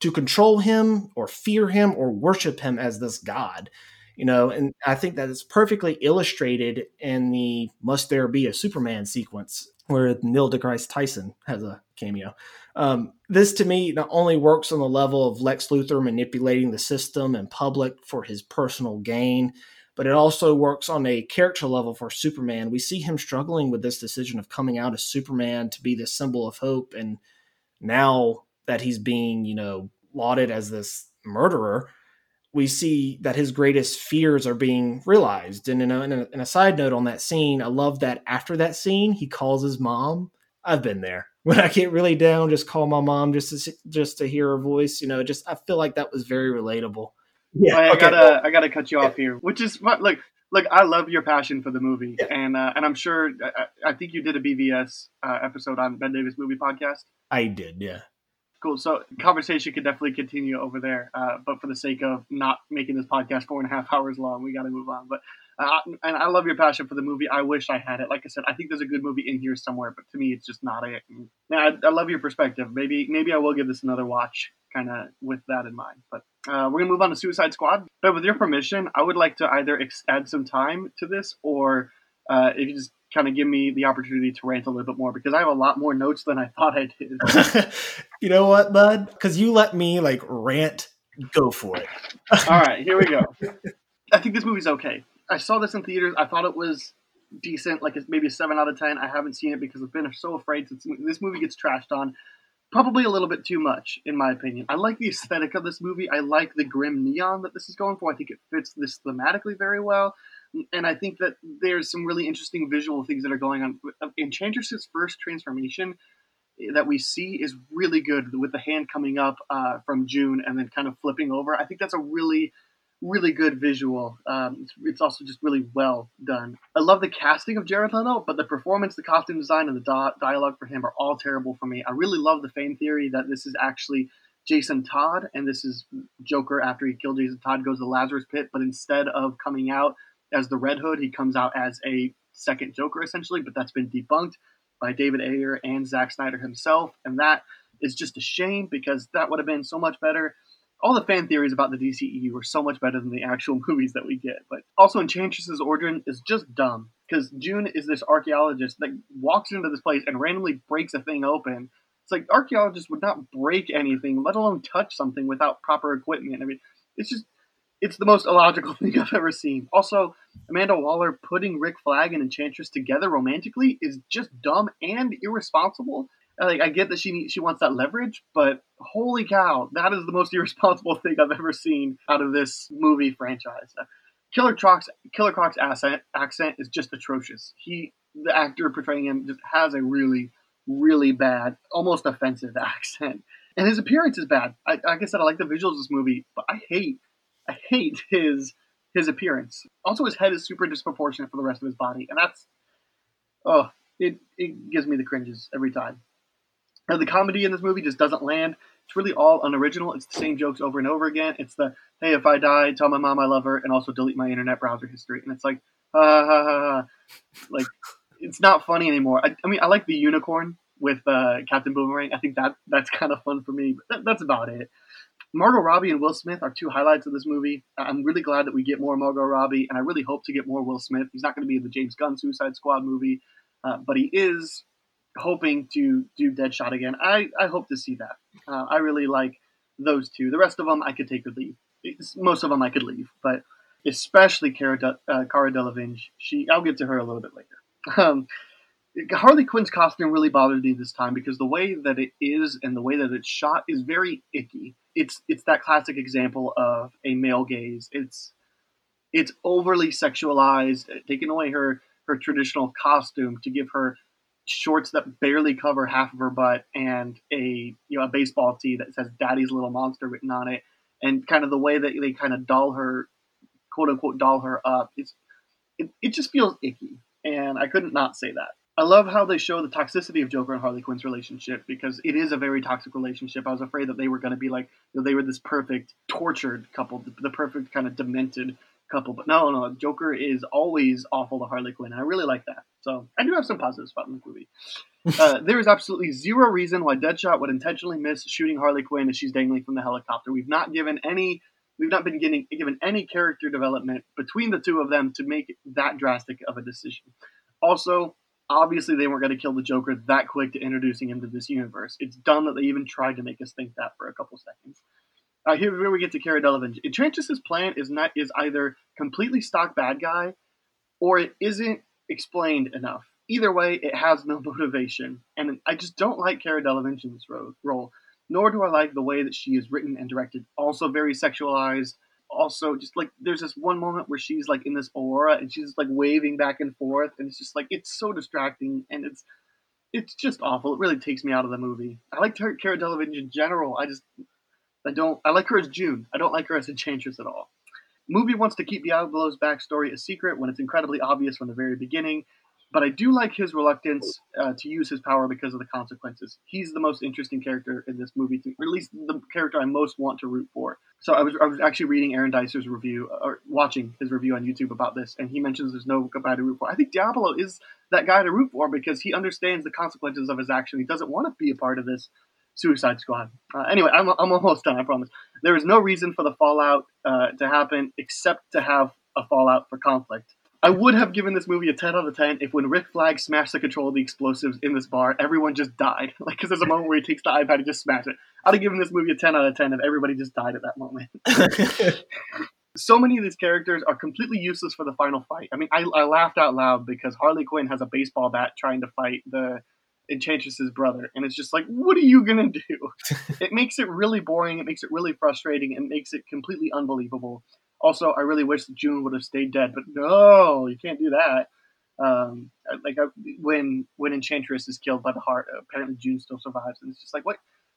to control him or fear him or worship him as this god. You know, and I think that is perfectly illustrated in the must there be a Superman sequence where Neil deGrasse Tyson has a cameo. Um, this to me not only works on the level of Lex Luthor manipulating the system and public for his personal gain, but it also works on a character level for Superman. We see him struggling with this decision of coming out as Superman to be the symbol of hope, and now that he's being, you know, lauded as this murderer, we see that his greatest fears are being realized. And in a, in a, in a side note on that scene, I love that after that scene, he calls his mom. I've been there when I get really down, just call my mom just to just to hear her voice. You know, just I feel like that was very relatable. Yeah, I, okay. gotta I gotta cut you off here, which is like like I love your passion for the movie, yeah. and uh, and I'm sure I, I, think you did a BVS uh, episode on Ben Davis movie podcast. I did, yeah. Cool. So conversation could definitely continue over there, uh, but for the sake of not making this podcast four and a half hours long, we got to move on. But uh, and I love your passion for the movie. I wish I had it. Like I said, I think there's a good movie in here somewhere, but to me, it's just not it. And, I, I love your perspective. Maybe maybe I will give this another watch, kind of with that in mind. But uh, we're gonna move on to Suicide Squad. But with your permission, I would like to either ex- add some time to this, or uh, if you just kind of give me the opportunity to rant a little bit more because I have a lot more notes than I thought I did. you know what, bud? Because you let me like rant. Go for it. All right, here we go. I think this movie's okay. I saw this in theaters. I thought it was decent, like maybe a seven out of ten. I haven't seen it because I've been so afraid since this movie gets trashed on. Probably a little bit too much, in my opinion. I like the aesthetic of this movie. I like the grim neon that this is going for. I think it fits this thematically very well. And I think that there's some really interesting visual things that are going on. Enchantress's first transformation that we see is really good with the hand coming up uh, from June and then kind of flipping over. I think that's a really really good visual. Um, it's, it's, also just really well done. I love the casting of Jared Leto, but the performance, the costume design, and the di- dialogue for him are all terrible for me. I really love the fan theory that this is actually Jason Todd and this is Joker after he killed Jason Todd goes to Lazarus Pit, but instead of coming out as the Red Hood, he comes out as a second Joker essentially. But that's been debunked by David Ayer and Zack Snyder himself, and that is just a shame because that would have been so much better all the fan theories about the DCEU are so much better than the actual movies that we get. But also, Enchantress's origin is just dumb because June is this archaeologist that walks into this place and randomly breaks a thing open. It's like archaeologists would not break anything, let alone touch something without proper equipment. I mean, it's just it's the most illogical thing I've ever seen. Also, Amanda Waller putting Rick Flag and Enchantress together romantically is just dumb and irresponsible like I get that she she wants that leverage, but holy cow, that is the most irresponsible thing I've ever seen out of this movie franchise. Uh, Killer Croc's Killer Croc's accent accent is just atrocious. He the actor portraying him just has a really really bad, almost offensive accent, and his appearance is bad. I, like I said, I like the visuals of this movie, but I hate I hate his his appearance. Also, his head is super disproportionate for the rest of his body, and that's oh, it it gives me the cringes every time. Now, the comedy in this movie just doesn't land. It's really all unoriginal. It's the same jokes over and over again. It's the hey, if I die, tell my mom I love her, and also delete my internet browser history. And it's like, ha ha ha, ha. like it's not funny anymore. I, I mean, I like the unicorn with uh, Captain Boomerang. I think that that's kind of fun for me, but that, that's about it. Margot Robbie and Will Smith are two highlights of this movie. I'm really glad that we get more Margot Robbie, and I really hope to get more Will Smith. He's not going to be in the James Gunn Suicide Squad movie, uh, but he is hoping to do Deadshot again. I, I hope to see that. Uh, I really like those two. The rest of them I could take or leave. It's, most of them I could leave, but especially Cara, De, uh, Cara Delevingne. She, I'll get to her a little bit later. Um, Harley Quinn's costume really bothered me this time because the way that it is and the way that it's shot is very icky. It's it's that classic example of a male gaze. It's it's overly sexualized, taking away her her traditional costume to give her shorts that barely cover half of her butt and a you know a baseball tee that says "Daddy's Little Monster" written on it, and kind of the way that they kind of doll her, quote unquote, doll her up. It's it, it just feels icky, and I couldn't not say that. I love how they show the toxicity of Joker and Harley Quinn's relationship because it is a very toxic relationship. I was afraid that they were going to be like you know, they were this perfect tortured couple, the, the perfect kind of demented couple. But no, no, Joker is always awful to Harley Quinn, and I really like that. So I do have some positives about the movie. Uh, there is absolutely zero reason why Deadshot would intentionally miss shooting Harley Quinn as she's dangling from the helicopter. We've not given any, we've not been getting given any character development between the two of them to make that drastic of a decision. Also, obviously they weren't going to kill the Joker that quick to introducing him to this universe. It's dumb that they even tried to make us think that for a couple seconds. Uh, here, here we get to Cara Delevingne. Enchantress's plan is not is either completely stock bad guy, or it isn't explained enough. Either way, it has no motivation, and I just don't like Cara Delevingne in this role. Nor do I like the way that she is written and directed. Also very sexualized. Also, just like there's this one moment where she's like in this aura and she's like waving back and forth, and it's just like it's so distracting and it's it's just awful. It really takes me out of the movie. I like Cara Delevingne in general. I just I don't. I like her as June. I don't like her as Enchantress at all. Movie wants to keep Diablo's backstory a secret when it's incredibly obvious from the very beginning, but I do like his reluctance uh, to use his power because of the consequences. He's the most interesting character in this movie, to, or at least the character I most want to root for. So I was, I was actually reading Aaron Dicer's review, uh, or watching his review on YouTube about this, and he mentions there's no guy to root for. I think Diablo is that guy to root for because he understands the consequences of his action. He doesn't want to be a part of this Suicide Squad. Uh, anyway, I'm, I'm almost done, I promise. There is no reason for the fallout uh, to happen except to have a fallout for conflict. I would have given this movie a 10 out of 10 if when Rick Flag smashed the control of the explosives in this bar, everyone just died. Like, because there's a moment where he takes the iPad and just smashes it. I'd have given this movie a 10 out of 10 if everybody just died at that moment. so many of these characters are completely useless for the final fight. I mean, I, I laughed out loud because Harley Quinn has a baseball bat trying to fight the Enchantress's brother, and it's just like, what are you gonna do? it makes it really boring. It makes it really frustrating. It makes it completely unbelievable. Also, I really wish that June would have stayed dead, but no, you can't do that. Um, like uh, when when Enchantress is killed by the heart, apparently June still survives, and it's just like, what?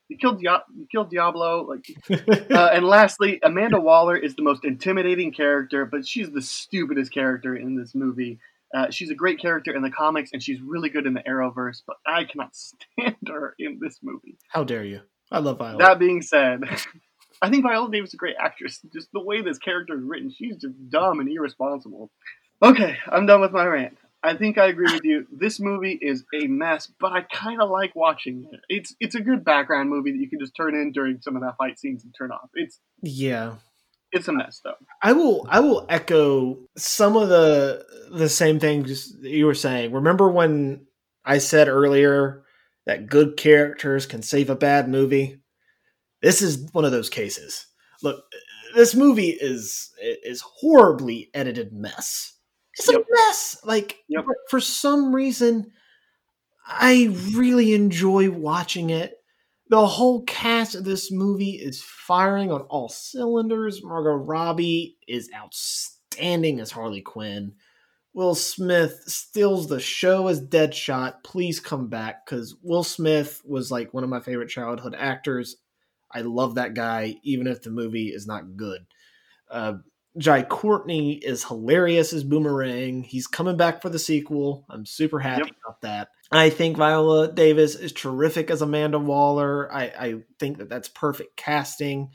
You killed you killed Diablo, like. uh, and lastly, Amanda Waller is the most intimidating character, but she's the stupidest character in this movie. Uh, she's a great character in the comics, and she's really good in the Arrowverse, but I cannot stand her in this movie. How dare you? I love Viola. That being said, I think Viola Davis is a great actress. Just the way this character is written, she's just dumb and irresponsible. Okay, I'm done with my rant. I think I agree with you. This movie is a mess, but I kind of like watching it. It's it's a good background movie that you can just turn in during some of that fight scenes and turn off. It's yeah, it's a mess though. I will I will echo some of the the same things you were saying. Remember when I said earlier that good characters can save a bad movie? This is one of those cases. Look, this movie is is horribly edited mess. It's yep. a mess. Like yep. for some reason I really enjoy watching it the whole cast of this movie is firing on all cylinders. Margot Robbie is outstanding as Harley Quinn. Will Smith steals the show as Deadshot. Please come back because Will Smith was like one of my favorite childhood actors. I love that guy, even if the movie is not good. Uh, Jai Courtney is hilarious as Boomerang. He's coming back for the sequel. I'm super happy yep. about that. I think Viola Davis is terrific as Amanda Waller. I, I think that that's perfect casting.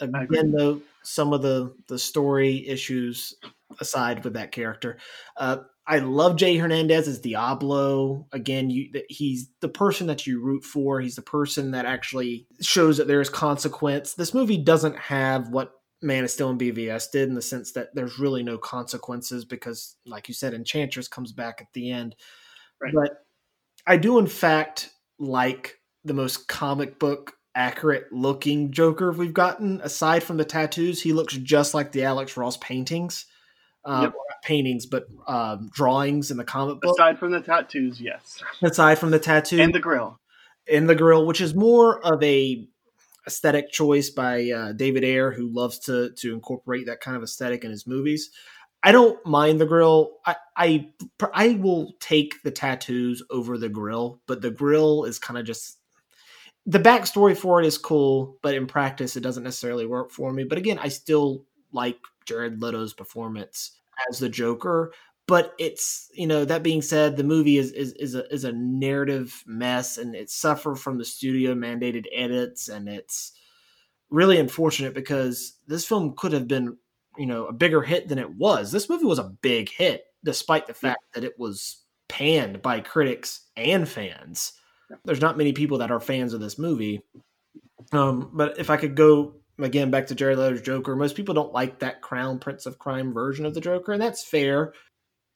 Again, though, some of the the story issues aside with that character, uh, I love Jay Hernandez as Diablo. Again, you he's the person that you root for. He's the person that actually shows that there is consequence. This movie doesn't have what Man of Steel and BVS did in the sense that there's really no consequences because, like you said, Enchantress comes back at the end. Right. But I do, in fact, like the most comic book accurate looking Joker we've gotten. Aside from the tattoos, he looks just like the Alex Ross paintings. Um, yep. paintings, but um, drawings in the comic book. Aside from the tattoos, yes. Aside from the tattoo and the grill, in the grill, which is more of a aesthetic choice by uh, David Ayer, who loves to to incorporate that kind of aesthetic in his movies. I don't mind the grill. I, I I will take the tattoos over the grill, but the grill is kind of just the backstory for it is cool, but in practice it doesn't necessarily work for me. But again, I still like Jared Leto's performance as the Joker. But it's you know that being said, the movie is is is a is a narrative mess, and it suffered from the studio mandated edits, and it's really unfortunate because this film could have been you know a bigger hit than it was. This movie was a big hit, despite the fact that it was panned by critics and fans. There's not many people that are fans of this movie. Um, but if I could go again back to Jared Leto's Joker, most people don't like that Crown Prince of Crime version of the Joker, and that's fair.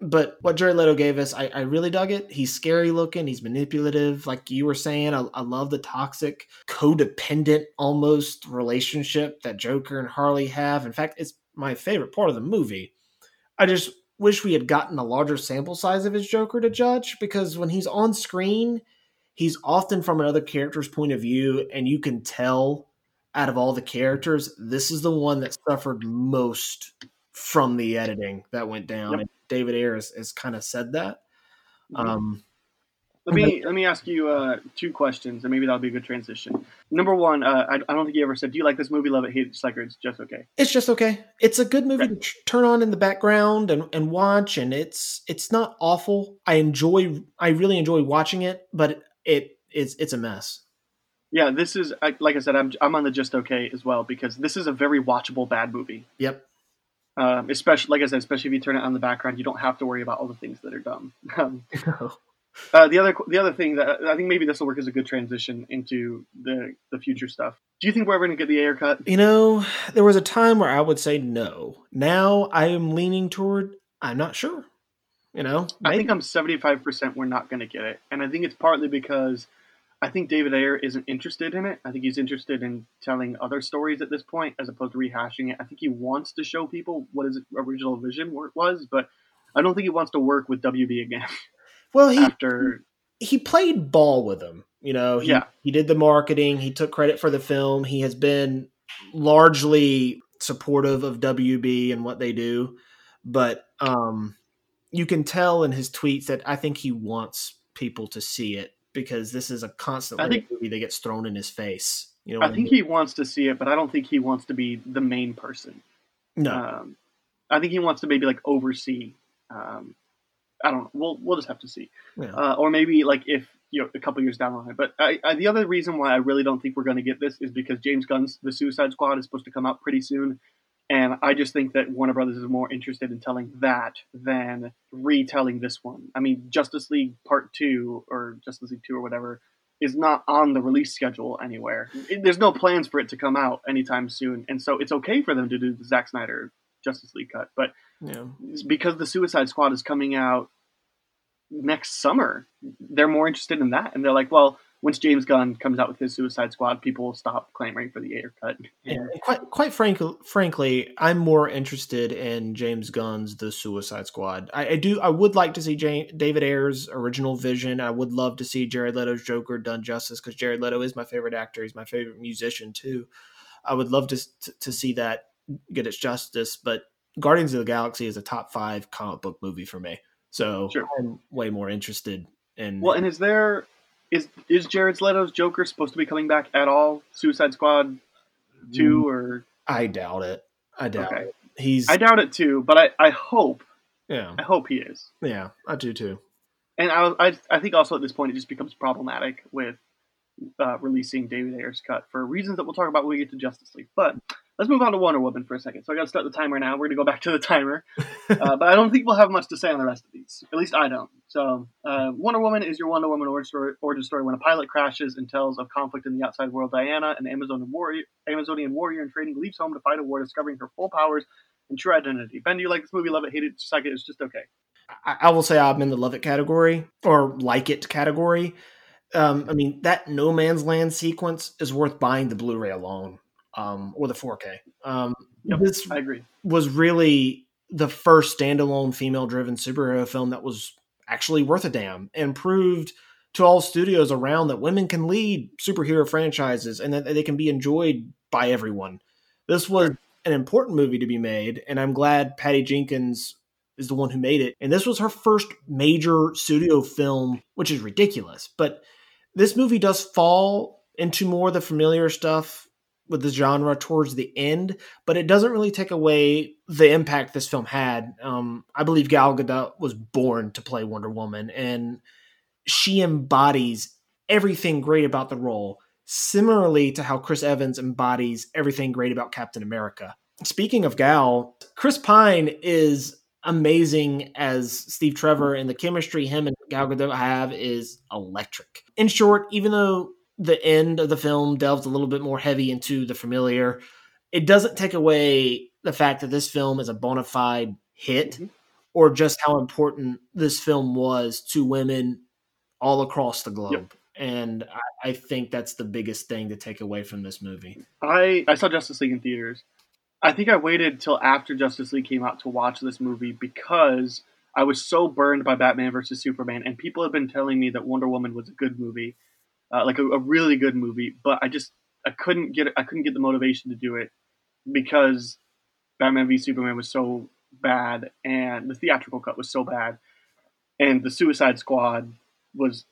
But what Jared Leto gave us, I, I really dug it. He's scary looking. He's manipulative, like you were saying. I, I love the toxic, codependent almost relationship that Joker and Harley have. In fact, it's my favorite part of the movie. I just wish we had gotten a larger sample size of his Joker to judge because when he's on screen, he's often from another character's point of view, and you can tell out of all the characters, this is the one that suffered most from the editing that went down. Yep. David Ayer has, has kind of said that. Mm-hmm. Um, let me let me ask you uh, two questions, and maybe that'll be a good transition. Number one, uh, I, I, don't think you ever said, "Do you like this movie? Love it, hate it, just like it, it's just okay." It's just okay. It's a good movie to turn on in the background and, and watch, and it's it's not awful. I enjoy, I really enjoy watching it, but it it's it's a mess. Yeah, this is like I said, I'm I'm on the just okay as well because this is a very watchable bad movie. Yep. Um, especially, like I said, especially if you turn it on the background, you don't have to worry about all the things that are dumb. Um, uh, the other, the other thing that I think maybe this will work as a good transition into the the future stuff. Do you think we're ever going to get the Ayer cut? You know, there was a time where I would say no. Now I am leaning toward I'm not sure. You know, maybe. I think I'm 75 percent we're not going to get it, and I think it's partly because I think David Ayer isn't interested in it. I think he's interested in telling other stories at this point as opposed to rehashing it. I think he wants to show people what his original vision was, but I don't think he wants to work with WB again. Well, he after he played ball with them. You know, he, yeah. he did the marketing. He took credit for the film. He has been largely supportive of WB and what they do, but um, you can tell in his tweets that I think he wants people to see it because this is a constant movie that gets thrown in his face. You know, I think he wants to see it, but I don't think he wants to be the main person. No, um, I think he wants to maybe like oversee. Um, I don't know. We'll we'll just have to see, yeah. uh, or maybe like if you know a couple years down the line. But I, I, the other reason why I really don't think we're going to get this is because James Gunn's The Suicide Squad is supposed to come out pretty soon, and I just think that Warner Brothers is more interested in telling that than retelling this one. I mean, Justice League Part 2 or Justice League 2 or whatever is not on the release schedule anywhere. There's no plans for it to come out anytime soon. And so it's okay for them to do the Zack Snyder Justice League cut. But yeah. because the Suicide Squad is coming out next summer, they're more interested in that. And they're like, well, once James Gunn comes out with his Suicide Squad, people will stop clamoring for the Ayer cut. And quite, quite frankly, frankly, I'm more interested in James Gunn's The Suicide Squad. I, I do. I would like to see James, David Ayer's original vision. I would love to see Jared Leto's Joker done justice because Jared Leto is my favorite actor. He's my favorite musician too. I would love to, to to see that get its justice. But Guardians of the Galaxy is a top five comic book movie for me. So sure. I'm way more interested in. Well, and is there is is Jared Leto's Joker supposed to be coming back at all? Suicide Squad two mm, or I doubt it. I doubt okay. it. He's I doubt it too, but I I hope. Yeah, I hope he is. Yeah, I do too. And I I I think also at this point it just becomes problematic with uh, releasing David Ayer's cut for reasons that we'll talk about when we get to Justice League. But let's move on to Wonder Woman for a second. So I got to start the timer now. We're going to go back to the timer, uh, but I don't think we'll have much to say on the rest of these. At least I don't. So uh, Wonder Woman is your Wonder Woman origin story, origin story when a pilot crashes and tells of conflict in the outside world. Diana, an Amazonian warrior, Amazonian warrior in training, leaves home to fight a war, discovering her full powers and true identity. Ben, do you like this movie? Love it? Hate it? Just like it? It's just okay. I, I will say I'm in the love it category or like it category. Um, I mean, that No Man's Land sequence is worth buying the Blu-ray alone um, or the 4K. Um, yep, this I agree. Was really the first standalone female-driven superhero film that was actually worth a damn and proved to all studios around that women can lead superhero franchises and that they can be enjoyed by everyone. This was an important movie to be made, and I'm glad Patty Jenkins is the one who made it. And this was her first major studio film, which is ridiculous. But this movie does fall into more the familiar stuff with the genre towards the end, but it doesn't really take away the impact this film had. Um, I believe Gal Gadot was born to play Wonder Woman, and she embodies everything great about the role, similarly to how Chris Evans embodies everything great about Captain America. Speaking of Gal, Chris Pine is amazing as Steve Trevor, and the chemistry him and Gal Gadot have is electric. In short, even though the end of the film delves a little bit more heavy into the familiar, it doesn't take away the fact that this film is a bona fide hit mm-hmm. or just how important this film was to women all across the globe. Yep. And I, I think that's the biggest thing to take away from this movie. I I saw Justice League in theaters. I think I waited till after Justice League came out to watch this movie because I was so burned by Batman versus Superman, and people have been telling me that Wonder Woman was a good movie, uh, like a, a really good movie. But I just I couldn't get I couldn't get the motivation to do it because Batman v Superman was so bad, and the theatrical cut was so bad, and the Suicide Squad was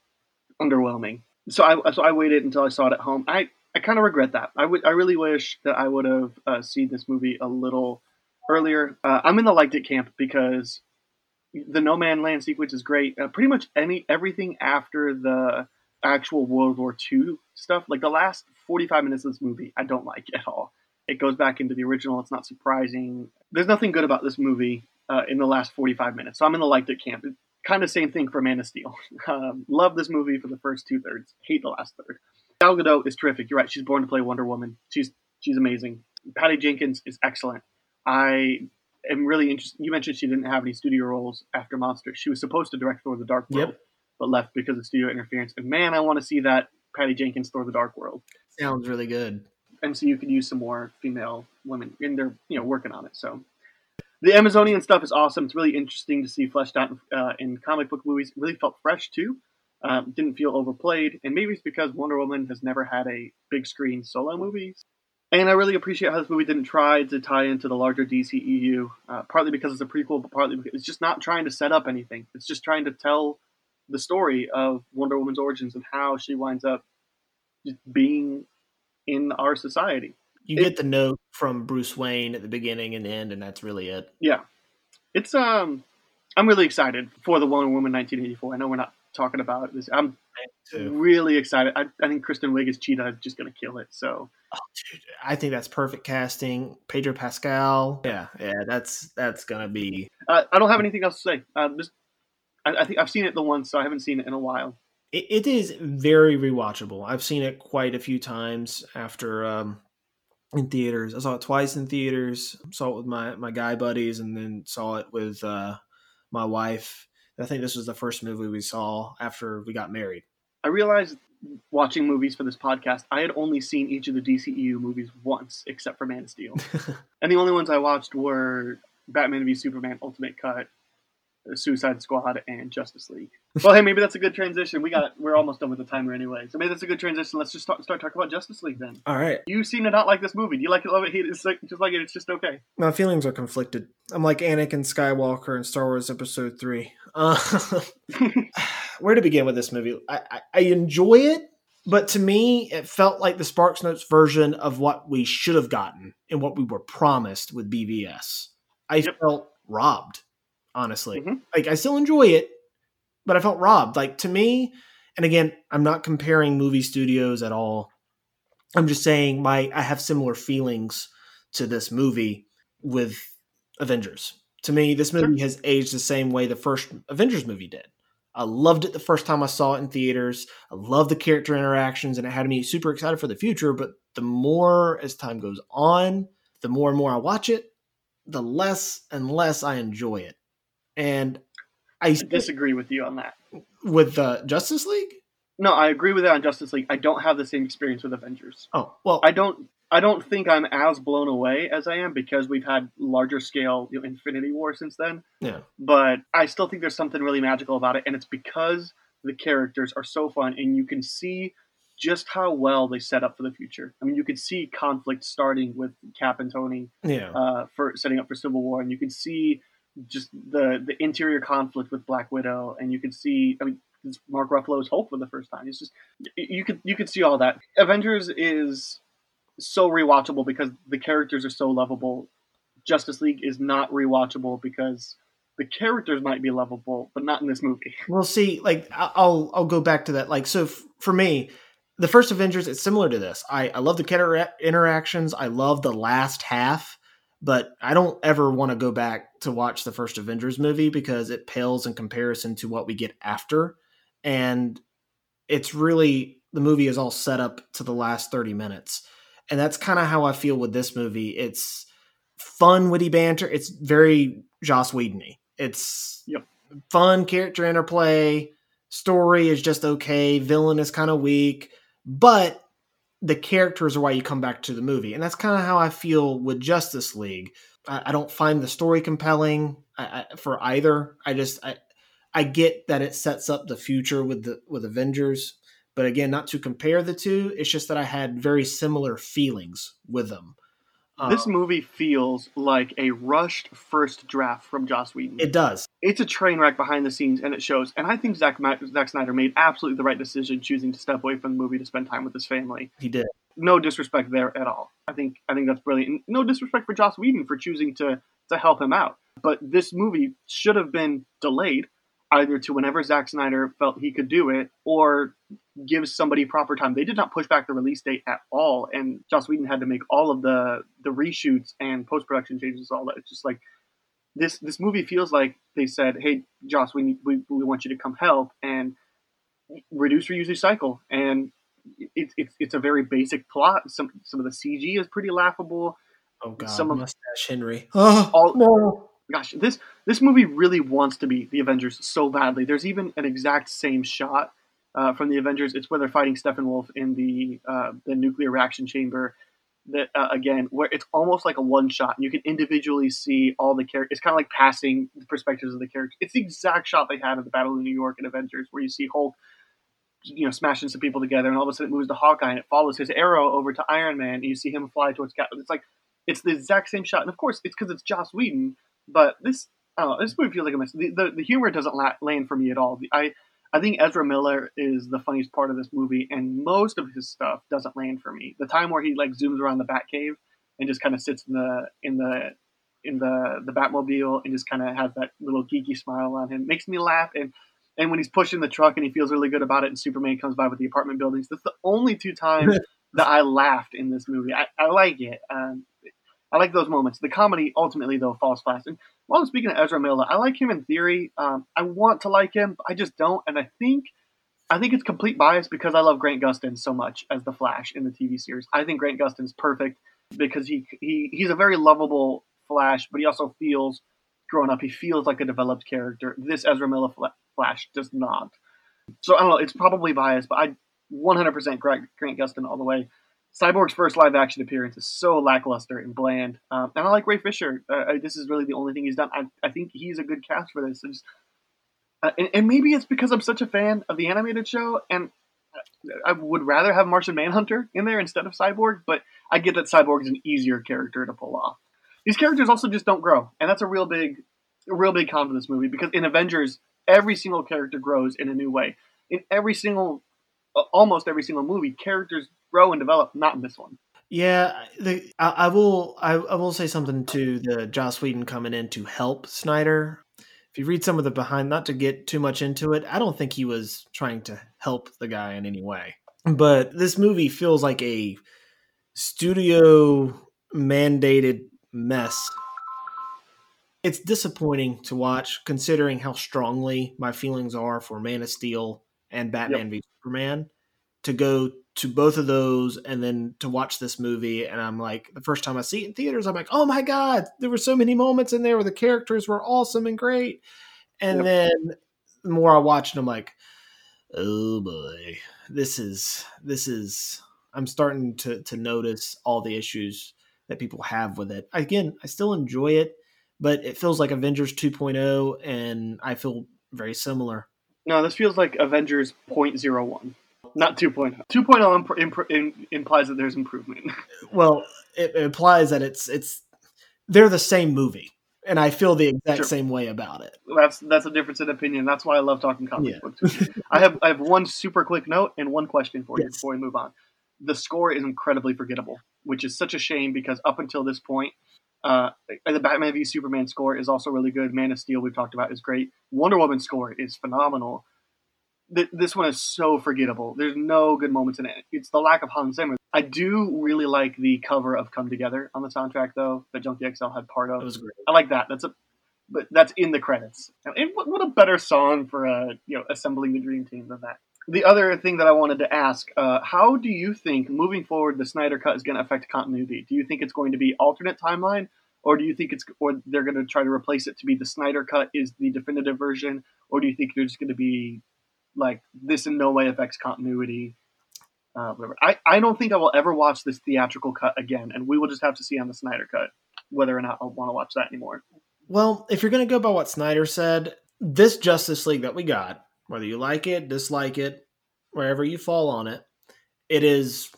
underwhelming. So I so I waited until I saw it at home. I I kind of regret that. I would I really wish that I would have uh, seen this movie a little earlier. Uh, I'm in the liked it camp because the No Man Land sequence is great. Uh, pretty much any everything after the actual World War II stuff, like the last 45 minutes of this movie, I don't like at all. It goes back into the original. It's not surprising. There's nothing good about this movie uh, in the last 45 minutes. So I'm in the liked it camp. Kind of same thing for Man of Steel. Um, love this movie for the first two thirds. Hate the last third. Gal Gadot is terrific. You're right. She's born to play Wonder Woman. She's she's amazing. Patty Jenkins is excellent. I am really interested. You mentioned she didn't have any studio roles after Monster. She was supposed to direct Thor: The Dark World, Yep. But left because of studio interference. And man, I want to see that Patty Jenkins Thor: The Dark World. Sounds really good. MCU could use some more female women, and they're you know working on it. So the Amazonian stuff is awesome. It's really interesting to see fleshed out uh, in comic book movies. It really felt fresh too. Um, didn't feel overplayed, and maybe it's because Wonder Woman has never had a big screen solo movie. And I really appreciate how this movie didn't try to tie into the larger DCEU, uh, partly because it's a prequel, but partly because it's just not trying to set up anything. It's just trying to tell the story of Wonder Woman's origins and how she winds up being in our society. You It- get the note from Bruce Wayne at the beginning and end, and that's really it. Yeah, it's um, I'm really excited for the Wonder Woman 1984. I know we're not talking about this. I'm really excited. I, I think Kristen Wiig as Cheetah is just going to kill it. So Dude, I think that's perfect casting. Pedro Pascal. Yeah, yeah, that's that's gonna be. uh, I don't have anything else to say. Um, just I, I think I've seen it the once, so I haven't seen it in a while. It, it is very rewatchable. I've seen it quite a few times after um, in theaters. I saw it twice in theaters. Saw it with my my guy buddies, and then saw it with uh, my wife. I think this was the first movie we saw after we got married. I realized watching movies for this podcast, I had only seen each of the DCEU movies once, except for Man of Steel, and the only ones I watched were Batman v Superman Ultimate Cut, Suicide Squad, and Justice League. Well, hey, maybe that's a good transition. We got we're almost done with the timer anyway, so maybe that's a good transition. Let's just start, start talking about Justice League then. All right, You seem to not like this movie. Do you like it? Love it? Hate it? It's like just like it. It's just okay. my feelings are conflicted. I'm like Anakin Skywalker in Star Wars Episode Three. Uh, where to begin with this movie? I, I, I enjoy it, but to me, it felt like the Sparks Notes version of what we should have gotten and what we were promised with BVS. I Yep. felt robbed, honestly. Mhm. Like I still enjoy it, but I felt robbed. Like to me, and again, I'm not comparing movie studios at all. I'm just saying my I have similar feelings to this movie with Avengers. To me, this movie has aged the same way the first Avengers movie did. I loved it the first time I saw it in theaters. I love the character interactions, and it had me super excited for the future. But the more as time goes on, the more and more I watch it, the less and less I enjoy it. And I I disagree with you on that. with uh, Justice League. No, I agree with that on Justice League. I don't have the same experience with Avengers. Oh well, I don't. I don't think I'm as blown away as I am because we've had larger scale you know, Infinity War since then. yeah. But I still think there's something really magical about it, and it's because the characters are so fun, and you can see just how well they set up for the future. I mean, you could see conflict starting with Cap and Tony Yeah. uh, for setting up for Civil War, and you can see just the the interior conflict with Black Widow, and you can see. I mean, it's Mark Ruffalo's Hulk for the first time. It's just you could you could see all that. Avengers is so rewatchable because the characters are so lovable. Justice League is not rewatchable because the characters might be lovable, but not in this movie. We'll see, like I'll I'll go back to that. Like, so f- for me, the first Avengers, it's similar to this. I I love the character interactions. I love the last half, but I don't ever want to go back to watch the first Avengers movie because it pales in comparison to what we get after, and it's really the movie is all set up to the last thirty minutes, and that's kind of how I feel with this movie. It's fun, witty banter. It's very Joss Whedon-y It's Yep. fun character interplay. Story is just okay. Villain is kind of weak, but the characters are why you come back to the movie, and that's kind of how I feel with Justice League. I, I don't find the story compelling I, I, for either. I just I, I get that it sets up the future with the with Avengers, but again, not to compare the two. It's just that I had very similar feelings with them. This Um, movie feels like a rushed first draft from Joss Whedon. it does. it's a train wreck behind the scenes, and it shows. And I think Zack, Ma- Zack Snyder made absolutely the right decision choosing to step away from the movie to spend time with his family. He did. No disrespect there at all. I think I think that's brilliant. And no disrespect for Joss Whedon for choosing to to help him out. But this movie should have been delayed either to whenever Zack Snyder felt he could do it, or give somebody proper time. They did not push back the release date at all, and Joss Whedon had to make all of the the reshoots and post production changes. All that. It's just like this this movie feels like they said, "Hey, Joss, we need, we, we want you to come help and reduce, reuse, recycle." And it's it's it's a very basic plot. Some some of the CG is pretty laughable. Oh god, Some of- mustache Henry. Oh All- no. Gosh, this this movie really wants to be the Avengers so badly. There's even an exact same shot uh, from the Avengers. It's where they're fighting Steppenwolf in the uh, the nuclear reaction chamber. That uh, again, where it's almost like a one shot, you can individually see all the characters. It's kind of like passing the perspectives of the characters. It's the exact shot they had at the Battle of New York in Avengers, where you see Hulk, you know, smashing some people together, and all of a sudden it moves to Hawkeye, and it follows his arrow over to Iron Man, and you see him fly towards Cap. It's like it's the exact same shot, and of course, it's because it's Joss Whedon. But this, know, this movie feels like a mess. The, the, the humor doesn't la- land for me at all. The, I I think Ezra Miller is the funniest part of this movie, and most of his stuff doesn't land for me. The time where he like zooms around the Batcave and just kind of sits in the in the in the the Batmobile and just kind of has that little geeky smile on him makes me laugh. And and when he's pushing the truck and he feels really good about it, and Superman comes by with the apartment buildings, that's the only two times that I laughed in this movie. I, I like it. Um, I like those moments. The comedy ultimately though falls fast. And while I'm speaking of Ezra Miller, I like him in theory. Um, I want to like him, but I just don't. And I think I think it's complete bias because I love Grant Gustin so much as the Flash in the TV series. I think Grant Gustin's perfect because he he he's a very lovable Flash, but he also feels grown up. He feels like a developed character. This Ezra Miller Fla- Flash does not. So I don't know. It's probably biased, but I 100% Grant, Grant Gustin all the way. Cyborg's first live action appearance is so lackluster and bland. Um, and I like Ray Fisher. Uh, this is really the only thing he's done. I, I think he's a good cast for this. It's, uh, and, and maybe it's because I'm such a fan of the animated show, and I would rather have Martian Manhunter in there instead of Cyborg. But I get that Cyborg is an easier character to pull off. These characters also just don't grow, and that's a real big, a real big con for this movie because in Avengers, every single character grows in a new way. In every single, almost every single movie, characters grow and develop. Not in this one. Yeah, the, I, I will. I, I will say something to the Joss Whedon coming in to help Snyder. If you read some of the behind, not to get too much into it, I don't think he was trying to help the guy in any way. But this movie feels like a studio mandated mess. It's disappointing to watch, considering how strongly my feelings are for Man of Steel and Batman v Superman. To go to both of those and then to watch this movie, and I'm like, the first time I see it in theaters, I'm like, oh my god, there were so many moments in there where the characters were awesome and great. And Yep. then the more I watch it, I'm like, oh boy, this is this is. I'm starting to to notice all the issues that people have with it. Again, I still enjoy it, but it feels like Avengers 2.0, and I feel very similar. No, this feels like Avengers 0.01, not 2.0. 2.0 imp- imp- im- implies that there's improvement. Well, it, it implies that it's it's they're the same movie, and I feel the exact Sure. same way about it. that's that's a difference in opinion. That's why I love talking comic Yeah. books. I have I have one super quick note and one question for you before we move on. The score is incredibly forgettable, which is such a shame because up until this point, uh, the Batman v Superman score is also really good. Man of Steel we've talked about is great. Wonder Woman score is phenomenal. Th- this one is so forgettable. There's no good moments in it. It's the lack of Hans Zimmer. I do really like the cover of "Come Together" on the soundtrack, though that Junkie XL had part of. It was great. I like that. That's a, but that's in the credits. And what, what a better song for uh, you know assembling the dream team than that. The other thing that I wanted to ask: uh, How do you think moving forward the Snyder Cut is going to affect continuity? Do you think it's going to be alternate timeline, or do you think it's or they're going to try to replace it to be the Snyder cut is the definitive version, or do you think they're just going to be like this in no way affects continuity? Uh, whatever. I, I don't think I will ever watch this theatrical cut again, and we will just have to see on the Snyder cut whether or not I want to watch that anymore. Well, if you're going to go by what Snyder said, this Justice League that we got, whether you like it, dislike it, wherever you fall on it, it is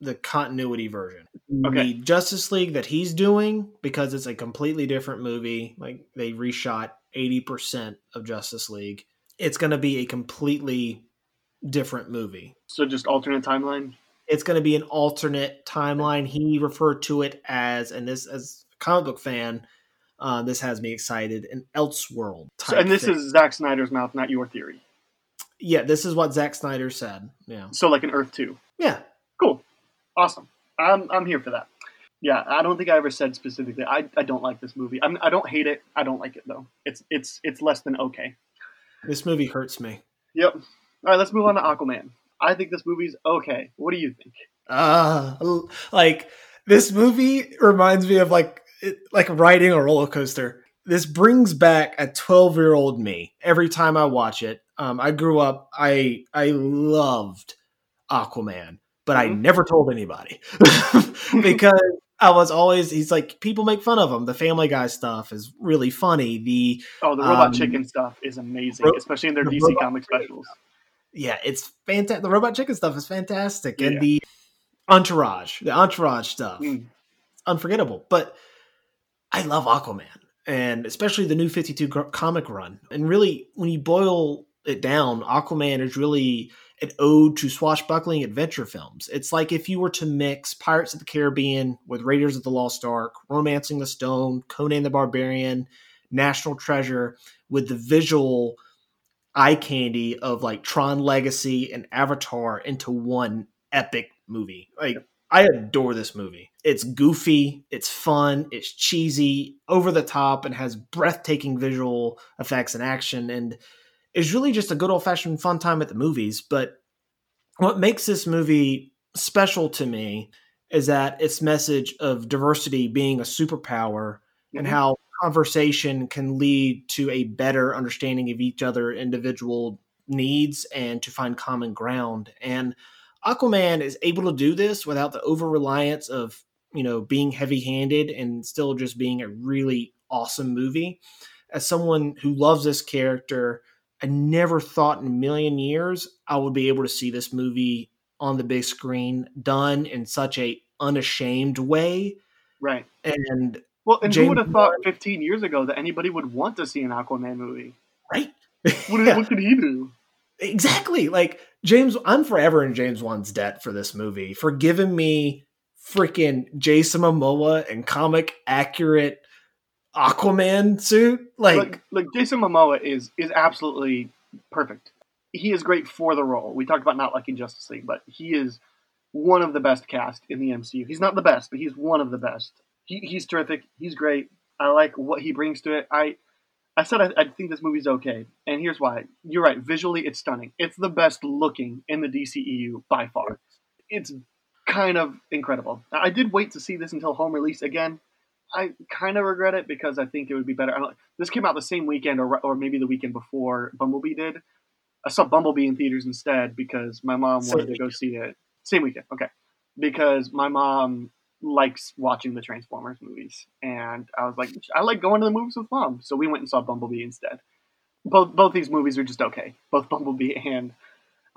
the continuity version. Okay. The Justice League that he's doing, because it's a completely different movie, like they reshot 80% of Justice League, it's going to be a completely different movie. So just alternate timeline. It's going to be an alternate timeline. He referred to it as, and this as a comic book fan, uh, this has me excited. An Elseworld. So, and this thing. is Zack Snyder's mouth, not your theory. yeah, this is what Zack Snyder said. Yeah, So like an Earth two. yeah. Cool. Awesome. I'm I'm here for that. Yeah, I don't think I ever said specifically. I, I don't like this movie. I'm, I don't hate it. I don't like it though. It's it's it's less than okay. This movie hurts me. Yep. All right, let's move on to Aquaman. I think this movie's okay. What do you think? Uh like this movie reminds me of like it, like riding a roller coaster. This brings back a 12 year old me every time I watch it. Um, I grew up, I I loved Aquaman, but I Mhm. never told anybody because I was always he's like people make fun of him. The Family Guy stuff is really funny. The Oh, the robot Um, chicken stuff is amazing, ro- especially in their the DC comic specials. yeah, it's fantastic. The robot chicken stuff is fantastic, Yeah. and the entourage, the entourage stuff, Mm. unforgettable. But I love Aquaman, and especially the new Fifty Two comic run. And really, when you boil it down, Aquaman is really an ode to swashbuckling adventure films. It's like if you were to mix Pirates of the Caribbean with Raiders of the Lost Ark, Romancing the Stone, Conan the Barbarian, National Treasure, with the visual eye candy of like Tron Legacy and Avatar into one epic movie. Like I adore this movie. It's goofy, it's fun, it's cheesy, over the top, and has breathtaking visual effects and action, and is really just a good old fashioned fun time at the movies. But what makes this movie special to me is that its message of diversity being a superpower and Mhm. how conversation can lead to a better understanding of each other individual needs and to find common ground and aquaman is able to do this without the over reliance of you know being heavy handed and still just being a really awesome movie as someone who loves this character i never thought in a million years i would be able to see this movie on the big screen done in such a unashamed way Right. and Well, and who would have thought 15 years ago that anybody would want to see an Aquaman movie? right What, Yeah. what could he do? exactly like james i'm forever in james wan's debt for this movie for giving me freaking jason momoa and comic accurate aquaman suit like, Like, Jason Momoa is is absolutely perfect. He is great for the role. We talked about not liking Justice League, but he is one of the best cast in the MCU. He's not the best, but he's one of the best. He, he's terrific. He's great. I like what he brings to it. I I said I, I think this movie's okay, and here's why. You're right. Visually, it's stunning. It's the best looking in the DCEU by far. It's kind of incredible. I did wait to see this until home release again. I kind of regret it because I think it would be better. I don't, this came out the same weekend, or or maybe the weekend before Bumblebee did. I saw Bumblebee in theaters instead because my mom wanted to go see it. Same weekend, okay. Because my mom likes watching the Transformers movies, and I was like, I like going to the movies with mom, so we went and saw Bumblebee instead. Both both these movies are just okay, both Bumblebee and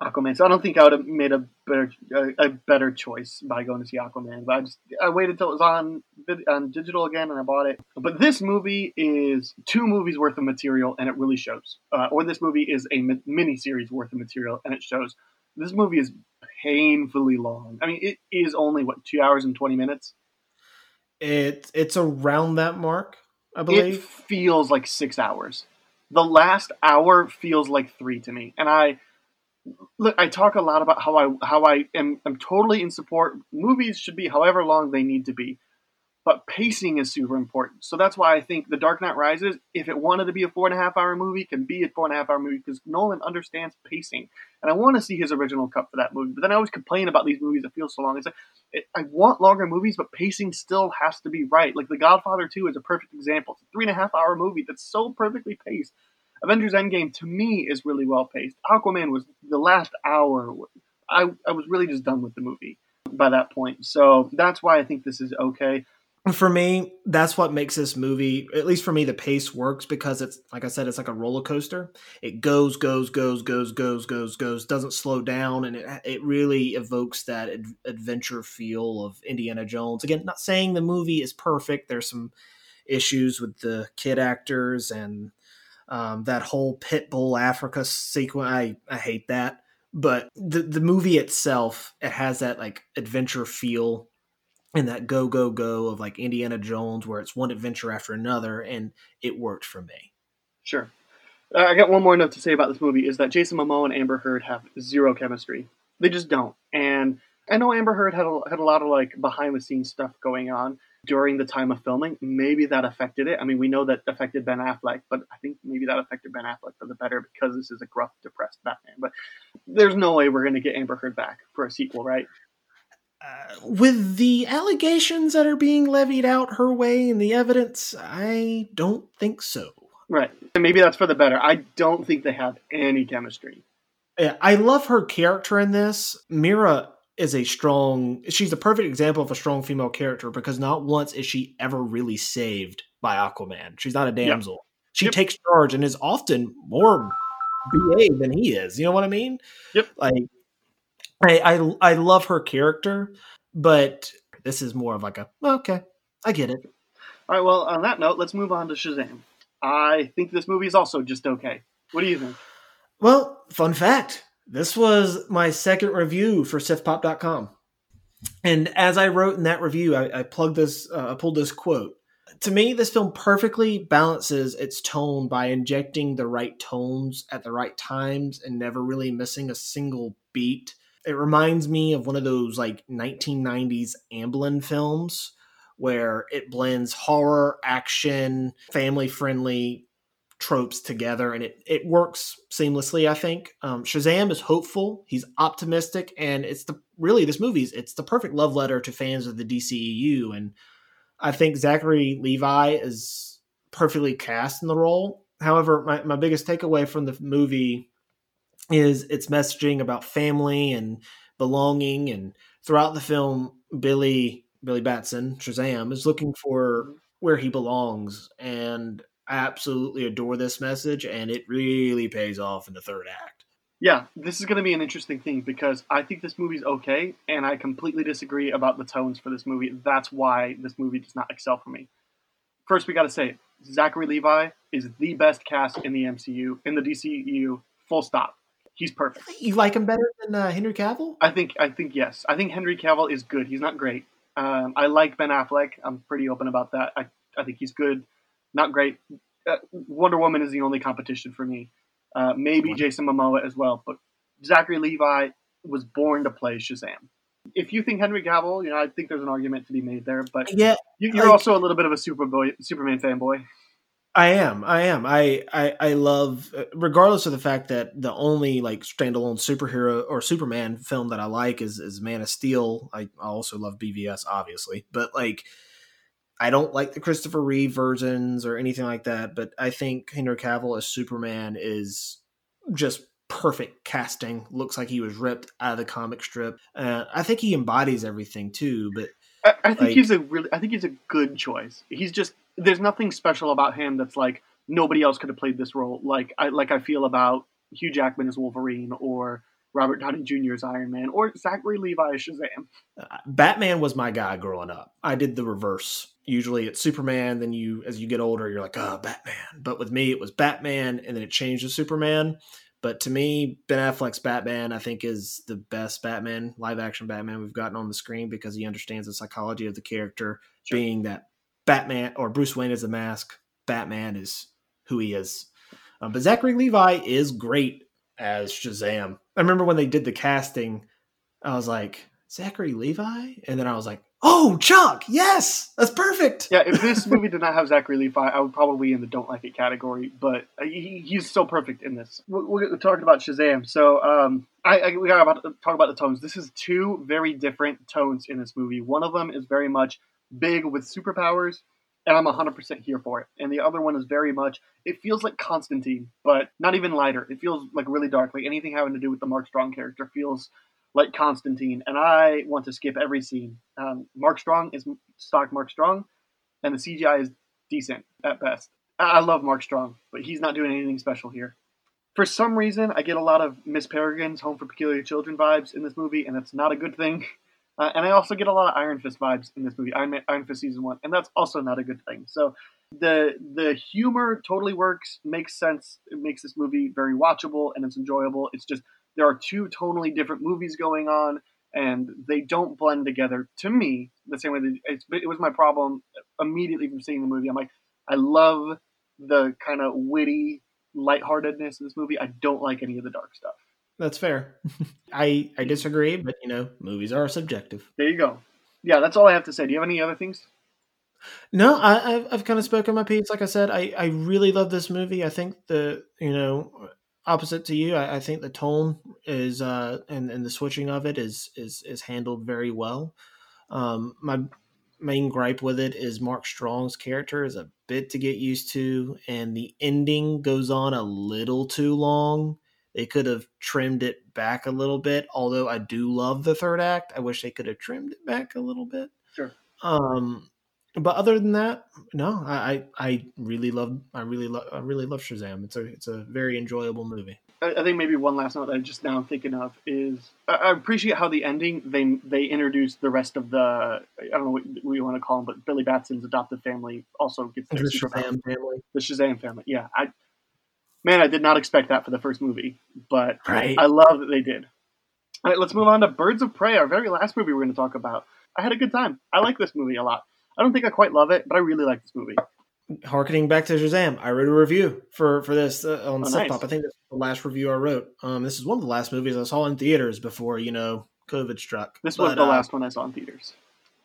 Aquaman. So I don't think I would have made a better a, a better choice by going to see Aquaman. But I just I waited till it was on on digital again, and I bought it. But this movie is two movies worth of material, and it really shows. Uh, or this movie is a mini series worth of material, and it shows. This movie is painfully long. I mean, it is only what two hours and twenty minutes. it it's around that mark i believe. It feels like six hours. The last hour feels like three to me, and I look. I talk a lot about how I how I am I'm totally in support. Movies should be however long they need to be, but pacing is super important. So that's why I think The Dark Knight Rises, if it wanted to be a four and a half hour movie, can be a four and a half hour movie because Nolan understands pacing. And I want to see his original cut for that movie. But then I always complain about these movies that feel so long. It's like, it, I want longer movies, but pacing still has to be right. Like The Godfather 2 is a perfect example. It's a three and a half hour movie that's so perfectly paced. Avengers Endgame, to me, is really well paced. Aquaman was the last hour. I, I was really just done with the movie by that point. So that's why I think this is okay for me, that's what makes this movie, at least for me, the pace works because it's like I said, it's like a roller coaster. It goes, goes, goes, goes, goes, goes, goes, doesn't slow down, and it it really evokes that ad- adventure feel of Indiana Jones. Again, not saying the movie is perfect. There's some issues with the kid actors and um, that whole Pitbull Africa sequence. I I hate that, but the the movie itself it has that like adventure feel and that go go go of like Indiana Jones, where it's one adventure after another, and it worked for me. Sure. Uh, I got one more note to say about this movie is that Jason Momoa and Amber Heard have zero chemistry. They just don't. And I know Amber Heard had a, had a lot of like behind the scenes stuff going on during the time of filming. Maybe that affected it. I mean, we know that affected Ben Affleck, but I think maybe that affected Ben Affleck for the better because this is a gruff, depressed Batman. But there's no way we're going to get Amber Heard back for a sequel, right? Uh, with the allegations that are being levied out her way and the evidence, I don't think so. Right. And maybe that's for the better. I don't think they have any chemistry. Yeah, I love her character in this. Mera is a strong she's a perfect example of a strong female character because not once is she ever really saved by Aquaman. She's not a damsel. Yep. She yep. takes charge and is often more BA than he is. You know what I mean? Yep. Like I, I I love her character, but this is more of like a okay, I get it. All right. Well, on that note, let's move on to Shazam. I think this movie is also just okay. What do you think? Well, fun fact: this was my second review for SithPop.com, and as I wrote in that review, I, I plugged this, uh, I pulled this quote. To me, this film perfectly balances its tone by injecting the right tones at the right times and never really missing a single beat it reminds me of one of those like 1990s Amblin films where it blends horror, action, family friendly tropes together and it, it works seamlessly i think. Um, shazam is hopeful. He's optimistic and it's the really this movie's it's the perfect love letter to fans of the dceu and i think zachary levi is perfectly cast in the role. However my, my biggest takeaway from the movie is its messaging about family and belonging and throughout the film billy billy batson shazam is looking for where he belongs and absolutely adore this message and it really pays off in the third act yeah this is going to be an interesting thing because i think this movie's okay and i completely disagree about the tones for this movie that's why this movie does not excel for me first we got to say zachary levi is the best cast in the mcu in the DCU, full stop He's perfect. You like him better than uh, Henry Cavill? I think. I think yes. I think Henry Cavill is good. He's not great. Um, I like Ben Affleck. I'm pretty open about that. I, I think he's good. Not great. Uh, Wonder Woman is the only competition for me. Uh, maybe Jason Momoa as well, but Zachary Levi was born to play Shazam. If you think Henry Cavill, you know, I think there's an argument to be made there. But yeah, you, are like, also a little bit of a Superboy, Superman fanboy. I am. I am. I, I I love regardless of the fact that the only like standalone superhero or Superman film that I like is is Man of Steel. I, I also love BVS obviously, but like I don't like the Christopher Reeve versions or anything like that, but I think Henry Cavill as Superman is just perfect casting. Looks like he was ripped out of the comic strip. Uh, I think he embodies everything too, but I, I think like, he's a really I think he's a good choice. He's just there's nothing special about him that's like nobody else could have played this role. Like I like I feel about Hugh Jackman as Wolverine or Robert Downey Jr. as Iron Man or Zachary Levi as Shazam. Uh, Batman was my guy growing up. I did the reverse. Usually it's Superman, then you as you get older you're like, "Oh, Batman." But with me it was Batman and then it changed to Superman. But to me, Ben Affleck's Batman, I think, is the best Batman, live action Batman we've gotten on the screen because he understands the psychology of the character, sure. being that Batman or Bruce Wayne is a mask. Batman is who he is. Um, but Zachary Levi is great as Shazam. I remember when they did the casting, I was like, Zachary Levi? And then I was like, oh, Chuck, yes, that's perfect. Yeah, if this movie did not have Zachary Levi, I would probably in the don't like it category. But he, he's so perfect in this. We're, we're talking about Shazam, so um, I, I we got to talk about the tones. This is two very different tones in this movie. One of them is very much big with superpowers, and I'm 100% here for it. And the other one is very much, it feels like Constantine, but not even lighter. It feels like really dark. Like anything having to do with the Mark Strong character feels like Constantine, and I want to skip every scene. Um, Mark Strong is stock Mark Strong, and the CGI is decent at best. I love Mark Strong, but he's not doing anything special here. For some reason, I get a lot of Miss Peregrine's Home for Peculiar Children vibes in this movie, and that's not a good thing. Uh, and I also get a lot of Iron Fist vibes in this movie, Iron, Man, Iron Fist season one, and that's also not a good thing. So the the humor totally works, makes sense. It makes this movie very watchable and it's enjoyable. It's just there are two totally different movies going on and they don't blend together. To me the same way that it was my problem immediately from seeing the movie. I'm like i love the kind of witty lightheartedness of this movie. I don't like any of the dark stuff. That's fair. I i disagree but you know movies are subjective. There you go. Yeah that's all i have to say. Do you have any other things? No, I, have I've kind of spoken my piece. Like I said, I, I really love this movie. I think the you know opposite to you. I, I think the tone is uh, and and the switching of it is is is handled very well. Um, my main gripe with it is Mark Strong's character is a bit to get used to, and the ending goes on a little too long. They could have trimmed it back a little bit. Although I do love the third act, I wish they could have trimmed it back a little bit. Sure. Um, but other than that, no, I, I really love I really love I really love Shazam. It's a it's a very enjoyable movie. I, think maybe one last note that I just now thinking of is I, appreciate how the ending they they introduced the rest of the I don't know what, what you want to call them, but Billy Batson's adopted family also gets the Shazam family. The Shazam family, yeah. I man, I did not expect that for the first movie, but right. I love that they did. All right, let's move on to Birds of Prey, our very last movie we're going to talk about. I had a good time. I like this movie a lot. I don't think I quite love it, but I really like this movie. Harkening back to Shazam, I wrote a review for for this uh, on oh, nice. I think this is the last review I wrote. Um, this is one of the last movies I saw in theaters before you know COVID struck. This but, was the uh, last one I saw in theaters.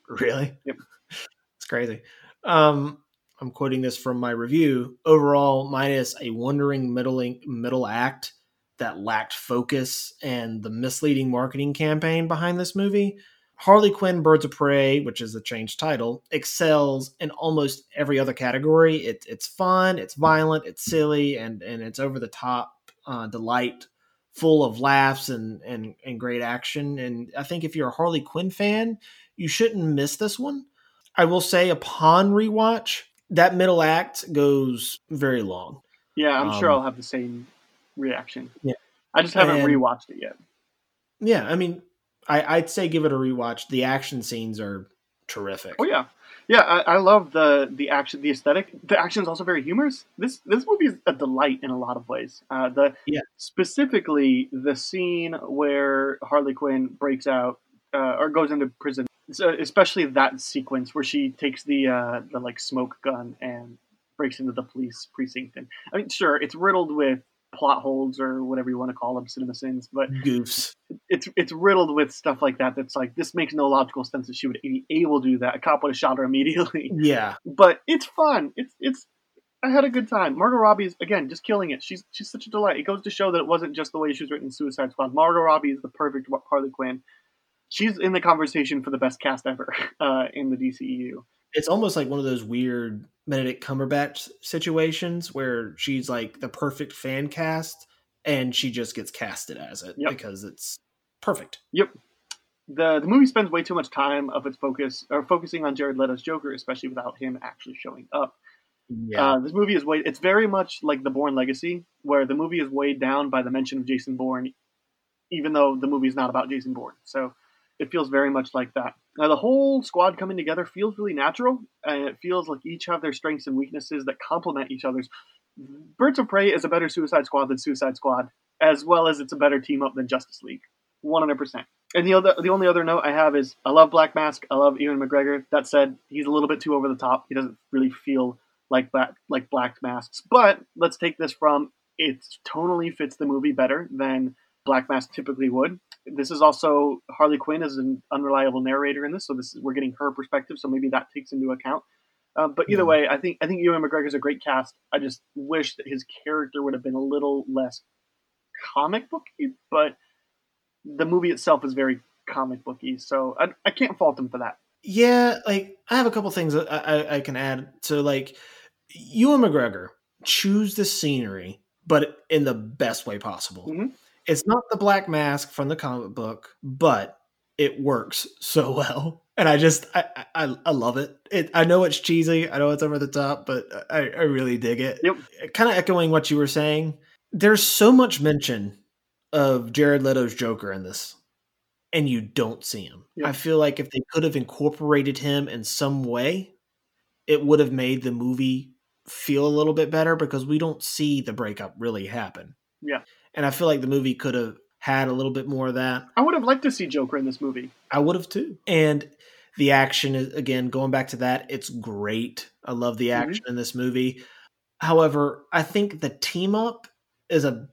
Really? Yep. it's crazy. Um, I'm quoting this from my review. Overall, minus a wandering middling middle act that lacked focus and the misleading marketing campaign behind this movie. Harley Quinn Birds of Prey, which is the changed title, excels in almost every other category. It, it's fun, it's violent, it's silly, and, and it's over the top uh, delight, full of laughs and, and, and great action. And I think if you're a Harley Quinn fan, you shouldn't miss this one. I will say, upon rewatch, that middle act goes very long. Yeah, I'm um, sure I'll have the same reaction. Yeah. I just haven't and, rewatched it yet. Yeah, I mean, I, would say give it a rewatch. The action scenes are terrific. Oh yeah, yeah. I, I, love the the action, the aesthetic. The action is also very humorous. This this movie is a delight in a lot of ways. Uh, the yeah. specifically the scene where Harley Quinn breaks out uh, or goes into prison. So especially that sequence where she takes the uh, the like smoke gun and breaks into the police precinct. And I mean, sure, it's riddled with plot holes or whatever you want to call them, cinema sins, but goofs. It's it's riddled with stuff like that. That's like this makes no logical sense that she would be able to do that. A cop would have shot her immediately. Yeah, but it's fun. It's it's. I had a good time. Margot Robbie's again just killing it. She's she's such a delight. It goes to show that it wasn't just the way she was written in Suicide Squad. Margot Robbie is the perfect Harley Quinn. She's in the conversation for the best cast ever uh, in the DCEU. It's almost like one of those weird Benedict Cumberbatch situations where she's like the perfect fan cast and she just gets casted as it yep. because it's perfect. Yep. The the movie spends way too much time of its focus or focusing on Jared Leto's Joker, especially without him actually showing up. Yeah. Uh, this movie is way It's very much like the Bourne Legacy, where the movie is weighed down by the mention of Jason Bourne, even though the movie is not about Jason Bourne. So it feels very much like that. Now, the whole squad coming together feels really natural, and it feels like each have their strengths and weaknesses that complement each other's. Birds of Prey is a better Suicide Squad than Suicide Squad, as well as it's a better team up than Justice League, 100%. And the other, the only other note I have is I love Black Mask. I love Ewan McGregor. That said, he's a little bit too over the top. He doesn't really feel like black like Black Masks. But let's take this from it tonally fits the movie better than Black Mask typically would. This is also Harley Quinn as an unreliable narrator in this, so this is, we're getting her perspective. So maybe that takes into account. Uh, but either Mhm. way, I think I think Ewan McGregor's a great cast. I just wish that his character would have been a little less comic booky, but the movie itself is very comic booky, so I, I can't fault him for that. Yeah, like I have a couple things that I, I, can add. to like, Ewan McGregor chews the scenery, but in the best way possible. Mhm. It's not the black mask from the comic book, but it works so well, and I just I I, I love it. it. I know it's cheesy, I know it's over the top, but I, I really dig it. Yep. Kind of echoing what you were saying. There's so much mention of Jared Leto's Joker in this, and you don't see him. Yep. I feel like if they could have incorporated him in some way, it would have made the movie feel a little bit better because we don't see the breakup really happen. Yeah. And I feel like the movie could have had a little bit more of that. I would have liked to see Joker in this movie. I would have too. And the action is again going back to that, it's great. I love the Mhm. action in this movie. However, I think the team up is a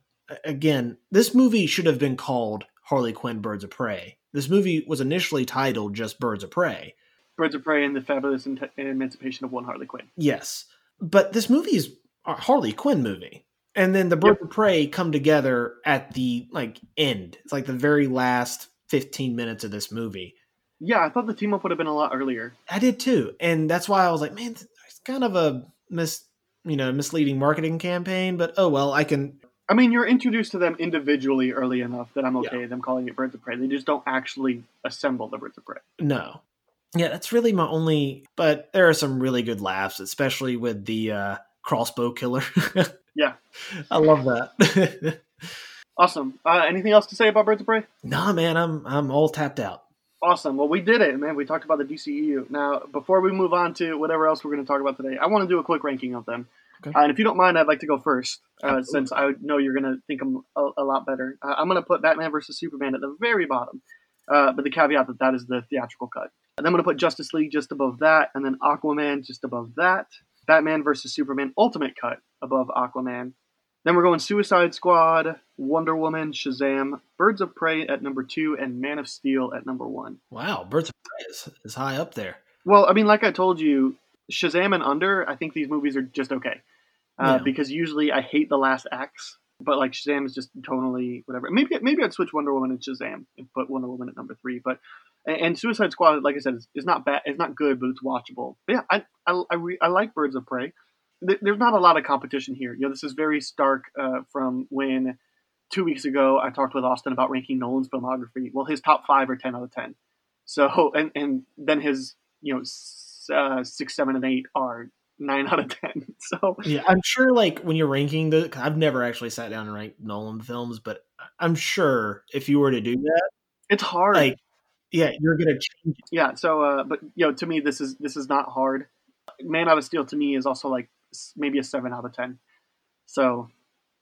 again, this movie should have been called Harley Quinn Birds of Prey. This movie was initially titled just Birds of Prey. Birds of Prey and the Fabulous Emancipation of One Harley Quinn. Yes. But this movie is a Harley Quinn movie. And then the Birds of Prey come together at the like end. It's like the very last 15 minutes of this movie. Yeah, I thought the team up would have been a lot earlier. I did too. And that's why I was like, man, it's kind of a mis you know, misleading marketing campaign, but oh well, I can I mean, you're introduced to them individually early enough that I'm okay with them calling it Birds of Prey. They just don't actually assemble the Birds of Prey. no. Yeah, that's really my only but there are some really good laughs, especially with the uh crossbow killer. Yeah. I love that. Awesome. Uh, anything else to say about Birds of Prey? nah, man, I'm I'm all tapped out. Awesome. Well, we did it, man. We talked about the DCEU. Now, before we move on to whatever else we're going to talk about today, I want to do a quick ranking of them. Okay. Uh, and if you don't mind, I'd like to go first, uh, since I know you're going to think I'm a, a lot better. Uh, I'm going to put Batman versus Superman at the very bottom, uh, but the caveat that that is the theatrical cut. And then I'm going to put Justice League just above that, and then Aquaman just above that. Batman versus Superman Ultimate Cut above Aquaman. Then we're going Suicide Squad, Wonder Woman, Shazam, Birds of Prey at number two, and Man of Steel at number one. Wow, Birds of Prey is, is high up there. Well, I mean, like I told you, Shazam and under, I think these movies are just okay. Uh, Yeah. Because usually I hate the last acts, but like Shazam is just tonally whatever. Maybe maybe I'd switch Wonder Woman and Shazam and put Wonder Woman at number three. But and, and Suicide Squad, like I said, is, is not bad. It's not good, but it's watchable. But yeah, I I, I, re- I like Birds of Prey. There- There's not a lot of competition here. You know, this is very stark uh, from when two weeks ago I talked with Austin about ranking Nolan's filmography. Well, his top five are ten out of ten. So and and then his you know s- uh, six, seven, and eight are nine out of ten. So Yeah, I'm sure. Like when you're ranking the, 'cause I've never actually sat down and ranked Nolan films, but I'm sure if you were to do that, it's hard. like, yeah, you're gonna change. It. yeah. So uh, but you know, to me, this is this is not hard. Man out of Steel to me is also like maybe a seven out of ten. So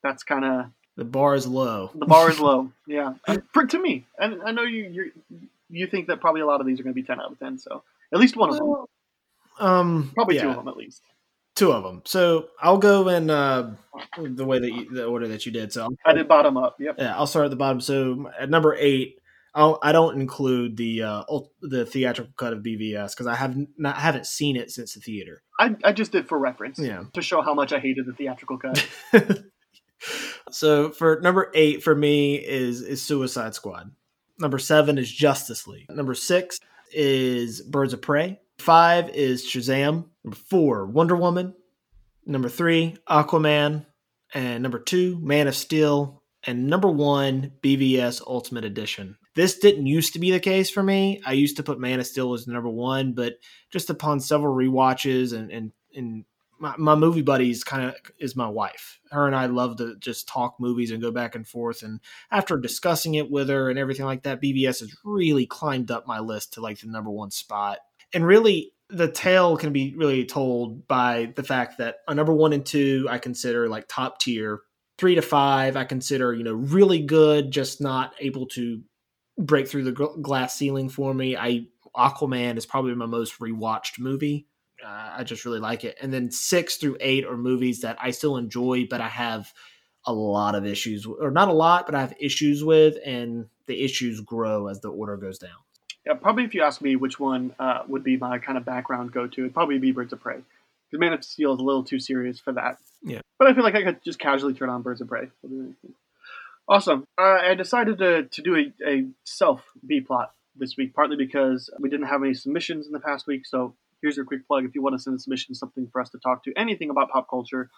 that's kind of The bar is low. the bar is low. Yeah, for to me, and I know you you you think that probably a lot of these are going to be ten out of ten. So at least one of them, um, probably yeah, two of them at least. Two of them. So I'll go in uh, the way that you, the order that you did. So I'll, I did bottom up. Yep. yeah, I'll start at the bottom. So at number eight, I'll, I don't include the uh, the theatrical cut of BVS because I have not haven't seen it since the theater. I, I just did for reference Yeah. to show how much I hated the theatrical cut. so for number eight for me is is Suicide Squad. Number seven is Justice League. Number six is Birds of Prey. Five is Shazam. Number four, Wonder Woman. Number three, Aquaman. And number two, Man of Steel. And number one, BVS Ultimate Edition. This didn't used to be the case for me. I used to put Man of Steel as number one, but just upon several rewatches and and and my, my movie buddies kind of is my wife. Her and I love to just talk movies and go back and forth. And after discussing it with her and everything like that, BVS has really climbed up my list to like the number one spot. And really, the tale can be really told by the fact that a number one and two I consider like top tier. Three to five I consider you know really good, just not able to break through the glass ceiling for me. I Aquaman is probably my most rewatched movie. Uh, I just really like it. And then six through eight are movies that I still enjoy, but I have a lot of issues, or not a lot, but I have issues with, and the issues grow as the order goes down. Yeah, probably if you ask me which one uh, would be my kind of background go to, it'd probably be Birds of Prey. Because Man of Steel is a little too serious for that. Yeah. But I feel like I could just casually turn on Birds of Prey. Awesome. Uh, I decided to, to do a, a self B plot this week, partly because we didn't have any submissions in the past week. So here's your quick plug. If you want to send a submission, something for us to talk to, anything about pop culture,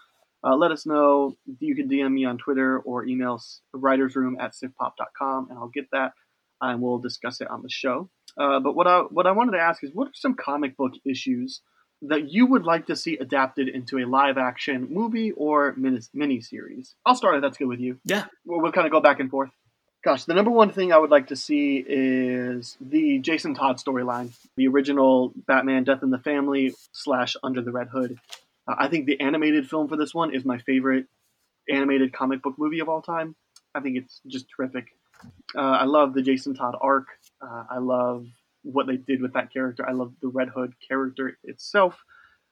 uh, let us know. You can DM me on Twitter or email writersroom at sifpop.com, and I'll get that and we'll discuss it on the show. Uh, but what I what I wanted to ask is, what are some comic book issues that you would like to see adapted into a live action movie or mini series? I'll start if that's good with you. Yeah, we'll, we'll kind of go back and forth. Gosh, the number one thing I would like to see is the Jason Todd storyline, the original Batman Death in the Family slash Under the Red Hood. Uh, I think the animated film for this one is my favorite animated comic book movie of all time. I think it's just terrific. Uh, I love the Jason Todd arc. Uh, I love what they did with that character. I love the Red Hood character itself.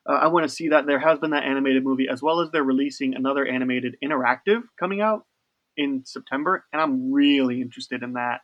Uh, I want to see that. There has been that animated movie, as well as they're releasing another animated interactive coming out in September, and I'm really interested in that.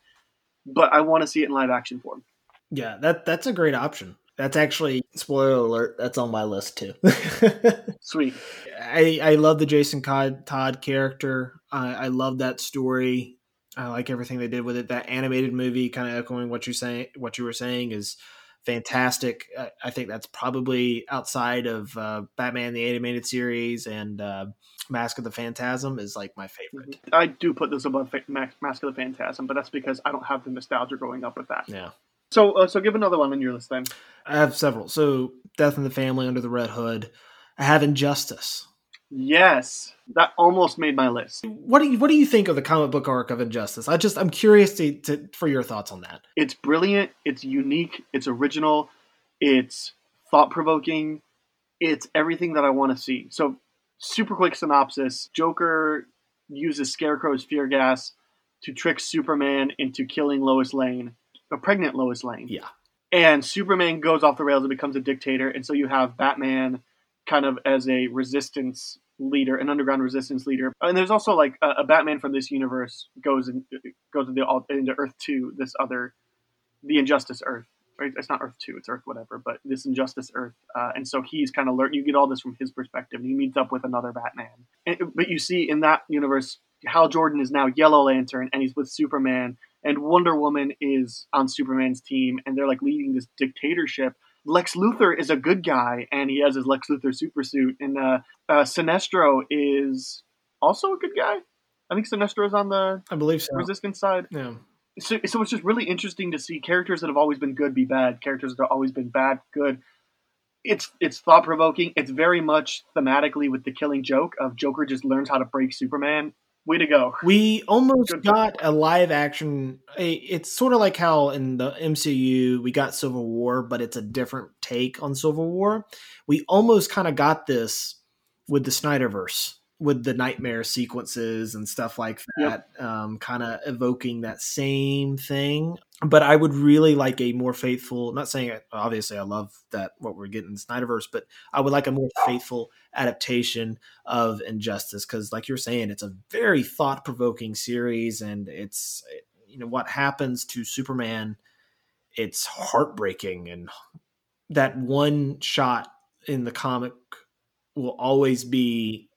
But I want to see it in live action form. Yeah, that that's a great option. That's actually spoiler alert. That's on my list too. Sweet. I I love the Jason Todd character. I, I love that story. I like everything they did with it. That animated movie, kind of echoing what you saying, what you were saying, is fantastic. I, I think that's probably outside of uh, Batman the animated series and uh, Mask of the Phantasm is like my favorite. Mm-hmm. I do put this above Mask of the Phantasm, but that's because I don't have the nostalgia growing up with that. Yeah. So, uh, so give another one on your list then. I have several. So, Death in the Family, Under the Red Hood. I have Injustice. Yes, that almost made my list. What do you What do you think of the comic book arc of Injustice? I just I'm curious to, to for your thoughts on that. It's brilliant. It's unique. It's original. It's thought provoking. It's everything that I want to see. So, super quick synopsis: Joker uses Scarecrow's fear gas to trick Superman into killing Lois Lane, a pregnant Lois Lane. Yeah. And Superman goes off the rails and becomes a dictator, and so you have Batman kind of as a resistance leader, an underground resistance leader. And there's also like a, a Batman from this universe goes and goes into, the into Earth Two, this other, the Injustice Earth. Right? It's not Earth Two, it's Earth whatever, but this Injustice Earth. Uh, and so he's kind of learned. You get all this from his perspective. And he meets up with another Batman. And, but you see in that universe, Hal Jordan is now Yellow Lantern, and he's with Superman. And Wonder Woman is on Superman's team, and they're like leading this dictatorship Lex Luthor is a good guy, and he has his Lex Luthor super suit. And uh, uh, Sinestro is also a good guy. I think Sinestro is on the I believe so. resistance side. Yeah. So, so it's just really interesting to see characters that have always been good be bad, characters that have always been bad good. It's it's thought provoking. It's very much thematically with the Killing Joke of Joker just learns how to break Superman Way to go. We almost Good got a live action. It's sort of like how in the MCU we got Civil War, but it's a different take on Civil War. We almost kind of got this with the Snyderverse with the nightmare sequences and stuff like that, yep. um, kind of evoking that same thing. But I would really like a more faithful. Not saying obviously I love that what we're getting in Snyderverse, but I would like a more faithful adaptation of Injustice because, like you're saying, it's a very thought provoking series, and it's you know what happens to Superman. It's heartbreaking, and that one shot in the comic will always be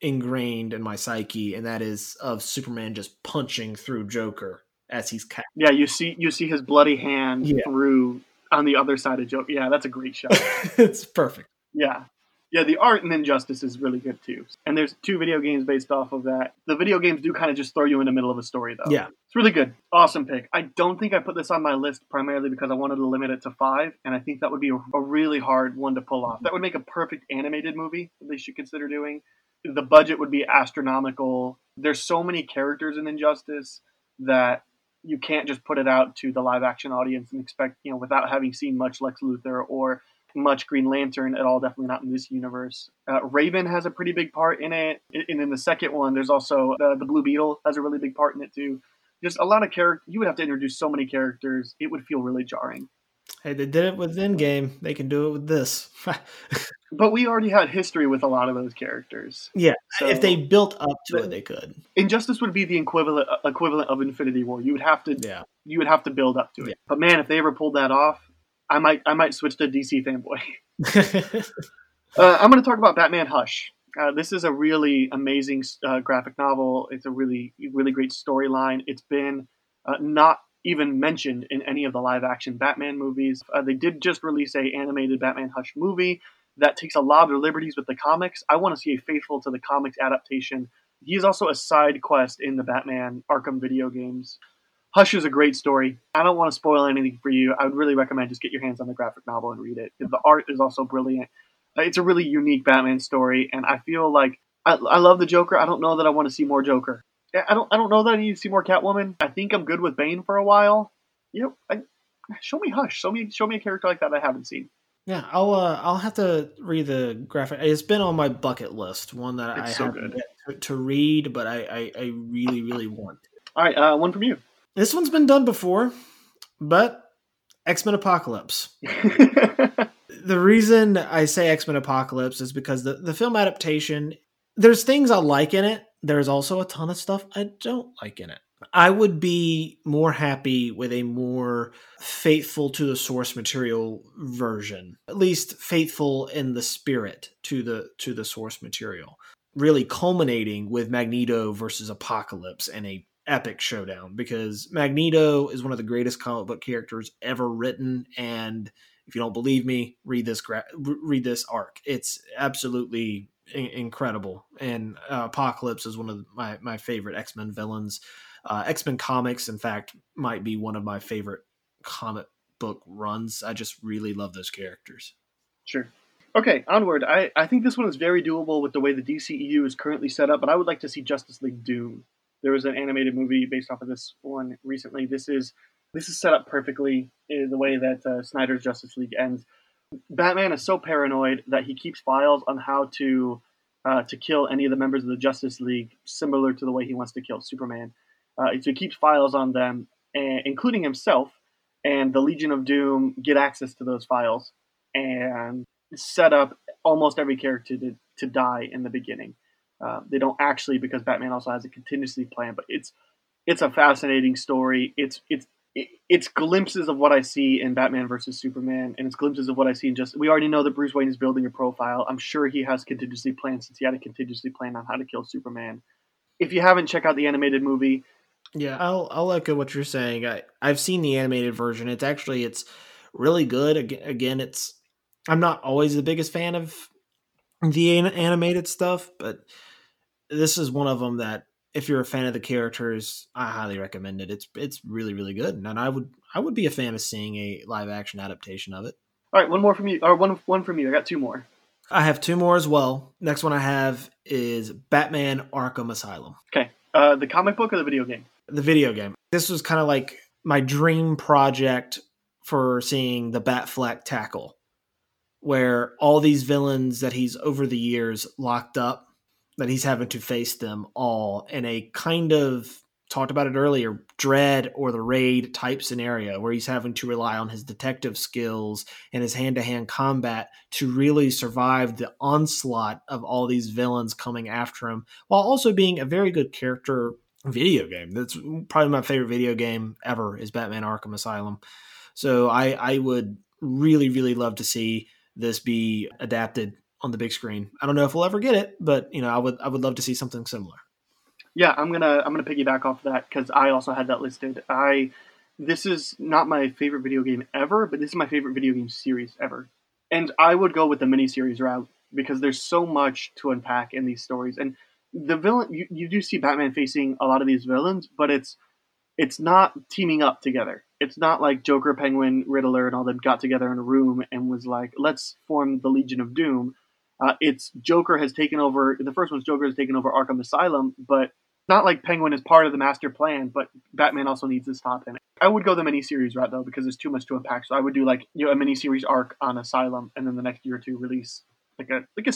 ingrained in my psyche, and that is of Superman just punching through Joker as he's. Yeah, you see you see his bloody hand yeah. through on the other side of Joker. Yeah, that's a great shot. it's perfect. Yeah. Yeah, the art in Injustice is really good too. And there's two video games based off of that. The video games do kind of just throw you in the middle of a story though. Yeah. It's really good. Awesome pick. I don't think I put this on my list primarily because I wanted to limit it to five, and I think that would be a, a really hard one to pull off. That would make a perfect animated movie that they should consider doing the budget would be astronomical. There's so many characters in Injustice that you can't just put it out to the live action audience and expect, you know, without having seen much Lex Luthor or much Green Lantern at all. Definitely not in this universe. Uh, Raven has a pretty big part in it, and in the second one, there's also the, the Blue Beetle has a really big part in it too. Just a lot of characters. You would have to introduce so many characters; it would feel really jarring. Hey, they did it with Endgame. They can do it with this. but we already had history with a lot of those characters. Yeah, So- if they built up to it, they could. Injustice would be the equivalent equivalent of Infinity War. You would have to Yeah. you would have to build up to it. Yeah. But man, if they ever pulled that off, I might I might switch to DC fanboy. Uh, I'm going to talk about Batman Hush. Uh, this is a really amazing uh, graphic novel. It's a really, really great storyline. It's been uh, not even mentioned in any of the live action Batman movies. Uh, they did just release a animated Batman Hush movie that takes a lot of liberties with the comics. I want to see a faithful to the comics adaptation. He is also a side quest in the Batman Arkham video games. Hush is a great story. I don't want to spoil anything for you. I would really recommend just get your hands on the graphic novel and read it. The art is also brilliant. Uh, It's a really unique Batman story, and I feel like I, I love the Joker. I don't know that I want to see more Joker. I I don't. I don't know that I need to see more Catwoman. I think I'm good with Bane for a while. You know, I, show me Hush. Show me. Show me a character like that I haven't seen. yeah, I'll uh, I'll have to read the graphic. It's been on my bucket list, one that It's I so haven't good. to, to read, but I, I I really really want. All right, uh, one from you. This one's been done before, but X Men Apocalypse. the reason I say X Men Apocalypse is because the, the film adaptation, there's things I like in it. There's also a ton of stuff I don't like in it. I would be more happy with a more faithful to the source material version, at least faithful in the spirit to the to the source material. Really culminating with Magneto versus Apocalypse and a epic showdown because Magneto is one of the greatest comic book characters ever written and if you don't believe me read this gra- read this arc it's absolutely in- incredible and uh, apocalypse is one of my, my favorite x-men villains uh, x-men comics in fact might be one of my favorite comic book runs i just really love those characters Sure. Okay, onward. I, I think this one is very doable with the way the DCEU is currently set up, but I would like to see Justice League Doom. There was an animated movie based off of this one recently. This is this is set up perfectly the way that uh, Snyder's Justice League ends. Batman is so paranoid that he keeps files on how to uh, to kill any of the members of the Justice League, similar to the way he wants to kill Superman. Uh, so he keeps files on them, and, including himself, and the Legion of Doom get access to those files and set up almost every character to, to die in the beginning. Uh, they don't actually because Batman also has a contingency plan, but it's it's a fascinating story. It's it's it- it's glimpses of what I see in Batman versus Superman, and it's glimpses of what I see in just. We already know that Bruce Wayne is building a profile. I'm sure he has contingency plans since he had a contingency plan on how to kill Superman. If you haven't, check out the animated movie. Yeah, I'll I'll echo what you're saying. I I've seen the animated version. It's actually it's really good. Again, again it's I'm not always the biggest fan of the animated stuff, but this is one of them that if you're a fan of the characters, I highly recommend it. It's it's really really good, and I would I would be a fan of seeing a live action adaptation of it. All right, one more from you, or one one from you. I got two more. I have two more as well. Next one I have is Batman Arkham Asylum. Okay, uh, the comic book or the video game? the video game. This was kind of like my dream project for seeing the Batfleck tackle, where all these villains that he's over the years locked up, that he's having to face them all in a kind of talked about it earlier, Dredd or the raid type scenario where he's having to rely on his detective skills and his hand to hand combat to really survive the onslaught of all these villains coming after him, while also being a very good character video game. That's probably my favorite video game ever is Batman Arkham Asylum. So I I would really really love to see this be adapted on the big screen. I don't know if we'll ever get it, but you know, I would I would love to see something similar. Yeah, I'm gonna I'm gonna piggyback off of that because I also had that listed. I this is not my favorite video game ever, but this is my favorite video game series ever, and I would go with the miniseries route because there's so much to unpack in these stories. And the villain, you, you do see Batman facing a lot of these villains, but it's it's not teaming up together. It's not like Joker, Penguin, Riddler, and all them got together in a room and was like, let's form the Legion of Doom. Uh, it's Joker has taken over. The first one's Joker has taken over Arkham Asylum, but not like Penguin is part of the master plan. But Batman also needs to stop him. I would go the miniseries route though because there's too much to unpack. So I would do like you know a miniseries arc on Asylum, and then the next year or two release like a like a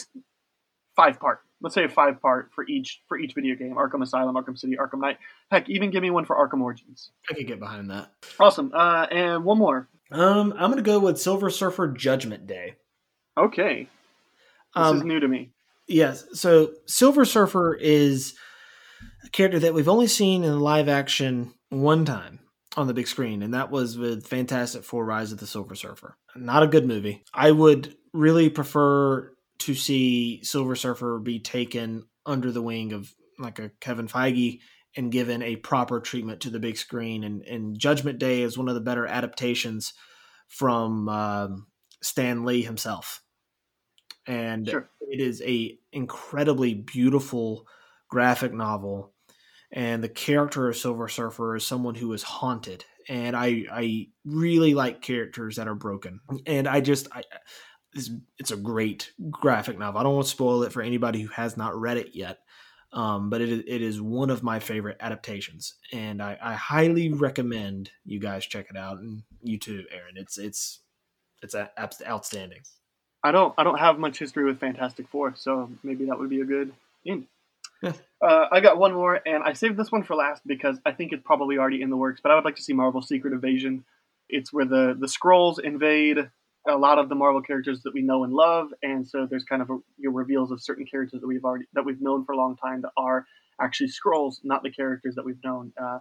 five part. Let's say a five part for each for each video game: Arkham Asylum, Arkham City, Arkham Knight. Heck, even give me one for Arkham Origins. I could get behind that. Awesome. Uh, and one more. Um, I'm gonna go with Silver Surfer Judgment Day. Okay. This Um, is new to me. Yes. So Silver Surfer is a character that we've only seen in live action one time on the big screen, and that was with Fantastic Four Rise of the Silver Surfer. Not a good movie. I would really prefer to see Silver Surfer be taken under the wing of like a Kevin Feige and given a proper treatment to the big screen. And, and Judgment Day is one of the better adaptations from um, Stan Lee himself. And Sure. it is a incredibly beautiful graphic novel and the character of silver surfer is someone who is haunted and i i really like characters that are broken and i just i it's, it's a great graphic novel. I don't want to spoil it for anybody who has not read it yet um, but it, is- it is one of my favorite adaptations and I, I highly recommend you guys check it out and you too aaron. It's it's it's a- outstanding I don't I don't have much history with Fantastic Four, so maybe that would be a good in. Yeah. Uh, I got one more, and I saved this one for last because I think it's probably already in the works. But I would like to see Marvel Secret Invasion. It's where the the Skrulls invade a lot of the Marvel characters that we know and love, and so there's kind of a, your reveals of certain characters that we've already that we've known for a long time that are actually Skrulls, not the characters that we've known. Uh,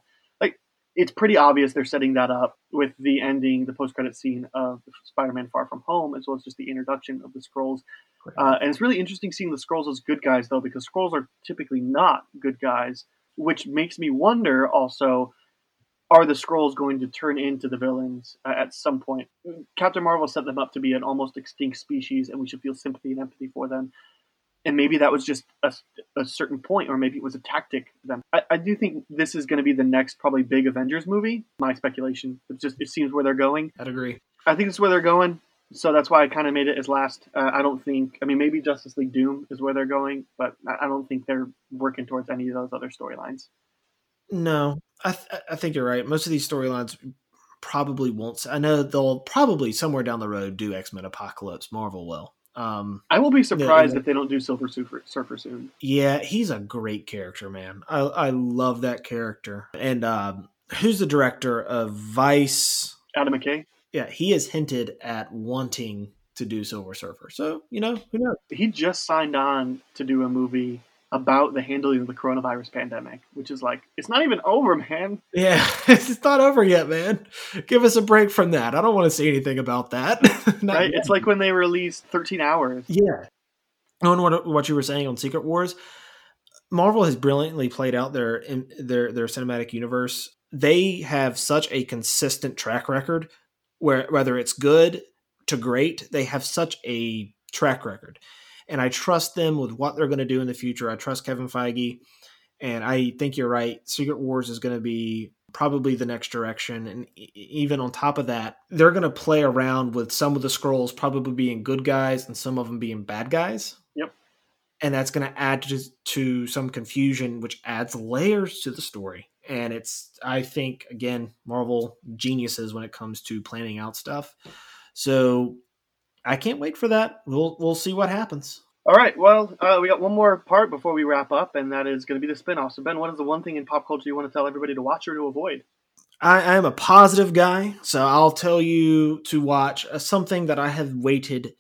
it's pretty obvious they're setting that up with the ending, the post credit scene of Spider-Man: Far From Home, as well as just the introduction of the Skrulls. Uh, and it's really interesting seeing the Skrulls as good guys, though, because Skrulls are typically not good guys, which makes me wonder also are the Skrulls going to turn into the villains uh, at some point? Captain Marvel set them up to be an almost extinct species, and we should feel sympathy and empathy for them. And maybe that was just a, a certain point, or maybe it was a tactic them. I, I do think this is going to be the next probably big Avengers movie. My speculation. It's just it seems where they're going. i'd agree I think it's where they're going. So that's why I kind of made it as last. Uh, I don't think. I mean, maybe Justice League Doom is where they're going, but I I don't think they're working towards any of those other storylines. No, I th- I think you're right. Most of these storylines probably won't. i know they'll probably somewhere down the road do X Men Apocalypse. Marvel will. Um, I will be surprised yeah. if they don't do Silver Surfer, Surfer soon. yeah, he's a great character, man. I I love that character. And um, who's the director of Vice? Adam McKay. Yeah, he has hinted at wanting to do Silver Surfer. So you know, who knows? He just signed on to do a movie about the handling of the coronavirus pandemic, which is like it's not even over, man. Yeah, it's not over yet, man. Give us a break from that. I don't want to say anything about that. Right? yet. It's like when they released 13 Hours. Yeah. On what what you were saying on Secret Wars, Marvel has brilliantly played out their in, their their cinematic universe. They have such a consistent track record where whether it's good to great, they have such a track record. And I trust them with what they're going to do in the future. I trust Kevin Feige and I think you're right. Secret Wars is going to be probably the next direction and even on top of that, they're going to play around with some of the Skrulls probably being good guys and some of them being bad guys Yep. and that's going to add to, to some confusion which adds layers to the story and it's i think again marvel geniuses when it comes to planning out stuff so i can't wait for that we'll we'll see what happens All right. Well, uh, we got one more part before we wrap up, and that is going to be the spin-off. So, Ben, what is the one thing in pop culture you want to tell everybody to watch or to avoid? I, I am a positive guy, so I'll tell you to watch uh, something that I have waited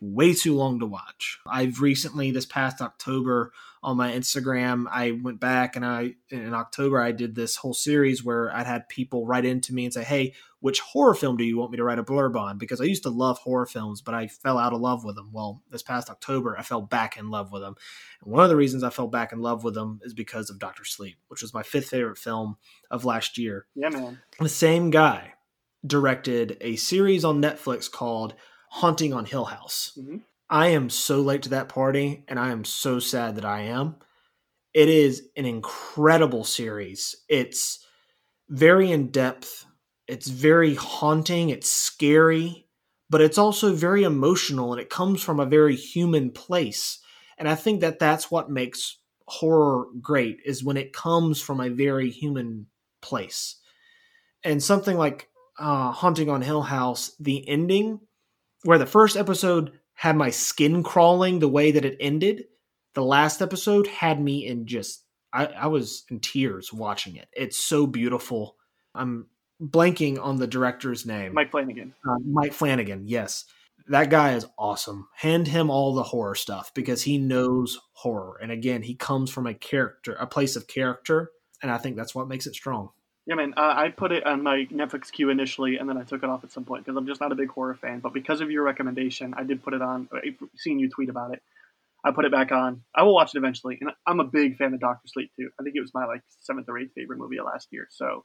way too long to watch. I've recently, this past October, on my Instagram, I went back and I, in October, I did this whole series where I'd had people write into me and say, Hey, which horror film do you want me to write a blurb on? Because I used to love horror films, but I fell out of love with them. Well, this past October, I fell back in love with them. And one of the reasons I fell back in love with them is because of Doctor Sleep, which was my fifth favorite film of last year Yeah, man. the same guy directed a series on Netflix called Haunting on Hill House. Mhm. I am so late to that party, and I am so sad that I am. It is an incredible series. It's very in depth, it's very haunting, it's scary, but it's also very emotional, and it comes from a very human place. And I think that that's what makes horror great is when it comes from a very human place and something like uh, Haunting on Hill House, the ending, where the first episode had my skin crawling the way that it ended, the last episode had me in just, I, I was in tears watching it. It's so beautiful. I'm blanking on the director's name. Mike Flanagan. Uh, Mike Flanagan. Yes, that guy is awesome. Hand him all the horror stuff because he knows horror, and again, he comes from a character, a place of character, and I think that's what makes it strong. Yeah, man. Uh, I put it on my Netflix queue initially, and then I took it off at some point because I'm just not a big horror fan. But because of your recommendation, I did put it on. I've you tweet about it. I put it back on. I will watch it eventually, and I'm a big fan of Doctor Sleep too. I think it was my like seventh or eighth favorite movie of last year. So,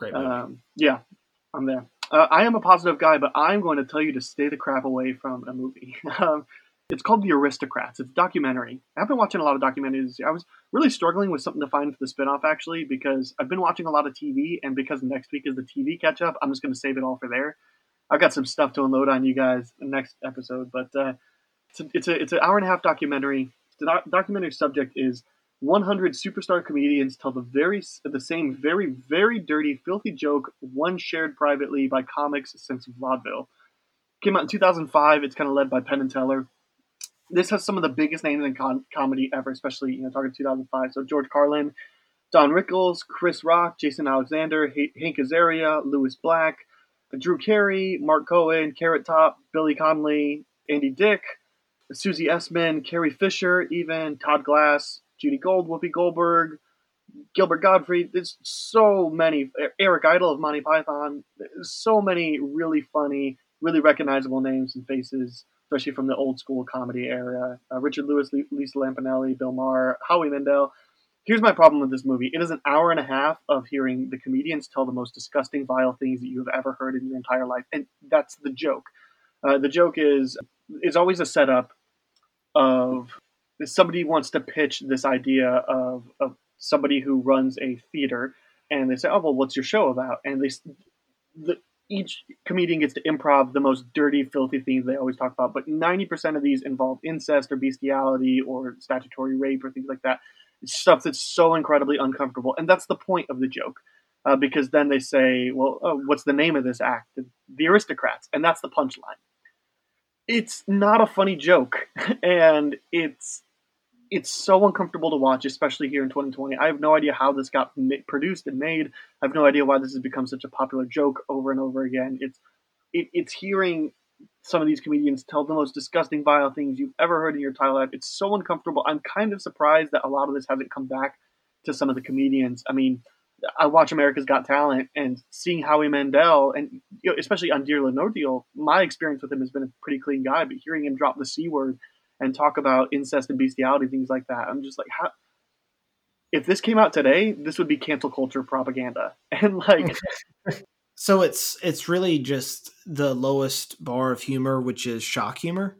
great. Um, yeah, I'm there. Uh, I am a positive guy, but I'm going to tell you to stay the crap away from a movie. um, it's called The Aristocrats. It's a documentary. I've been watching a lot of documentaries. I was really struggling with something to find for the spinoff actually because I've been watching a lot of TV, and because next week is the TV catch up, I'm just going to save it all for there. I've got some stuff to unload on you guys next episode, but uh, it's a, it's a it's an hour and a half documentary. The documentary subject is 100 superstar comedians tell the very the same very very dirty filthy joke one shared privately by comics since vaudeville. Came out in 2005. It's kind of led by Penn and Teller this has some of the biggest names in con- comedy ever, especially you know talking 2005. So George Carlin, Don Rickles, Chris Rock, Jason Alexander, H- Hank Azaria, Lewis Black, Drew Carey, Mark Cohen, Carrot Top, Billy Connolly, Andy Dick, Susie Essman, Carrie Fisher, even Todd Glass, Judy Gold, Whoopi Goldberg, Gilbert Gottfried. There's so many. Eric Idle of Monty Python. So many really funny, really recognizable names and faces especially from the old school comedy era. Uh, Richard Lewis, Lisa Lampanelli, Bill Maher, Howie Mandel. Here's my problem with this movie. It is an hour and a half of hearing the comedians tell the most disgusting, vile things that you have ever heard in your entire life, and that's the joke. Uh, the joke is is always a setup of somebody wants to pitch this idea of, of somebody who runs a theater, and they say, "Oh, well, what's your show about?" And they the, each comedian gets to improv the most dirty, filthy things they always talk about. But 90% of these involve incest or bestiality or statutory rape or things like that. It's stuff that's so incredibly uncomfortable. And that's the point of the joke. Uh, because then they say, well, oh, what's the name of this act? The Aristocrats. And that's the punchline. It's not a funny joke. and it's it's so uncomfortable to watch, especially here in 2020. I have no idea how this got produced and made. I have no idea why this has become such a popular joke over and over again. It's it, it's hearing some of these comedians tell the most disgusting, vile things you've ever heard in your entire life. It's so uncomfortable. I'm kind of surprised that a lot of this hasn't come back to some of the comedians. I mean, I watch America's Got Talent and seeing Howie Mandel, and you know, especially on Deal or No Deal, my experience with him has been a pretty clean guy. But hearing him drop the c word and talk about incest and bestiality, things like that. I'm just like, how? If this came out today, this would be cancel culture propaganda, and like. so it's it's really just the lowest bar of humor, which is shock humor.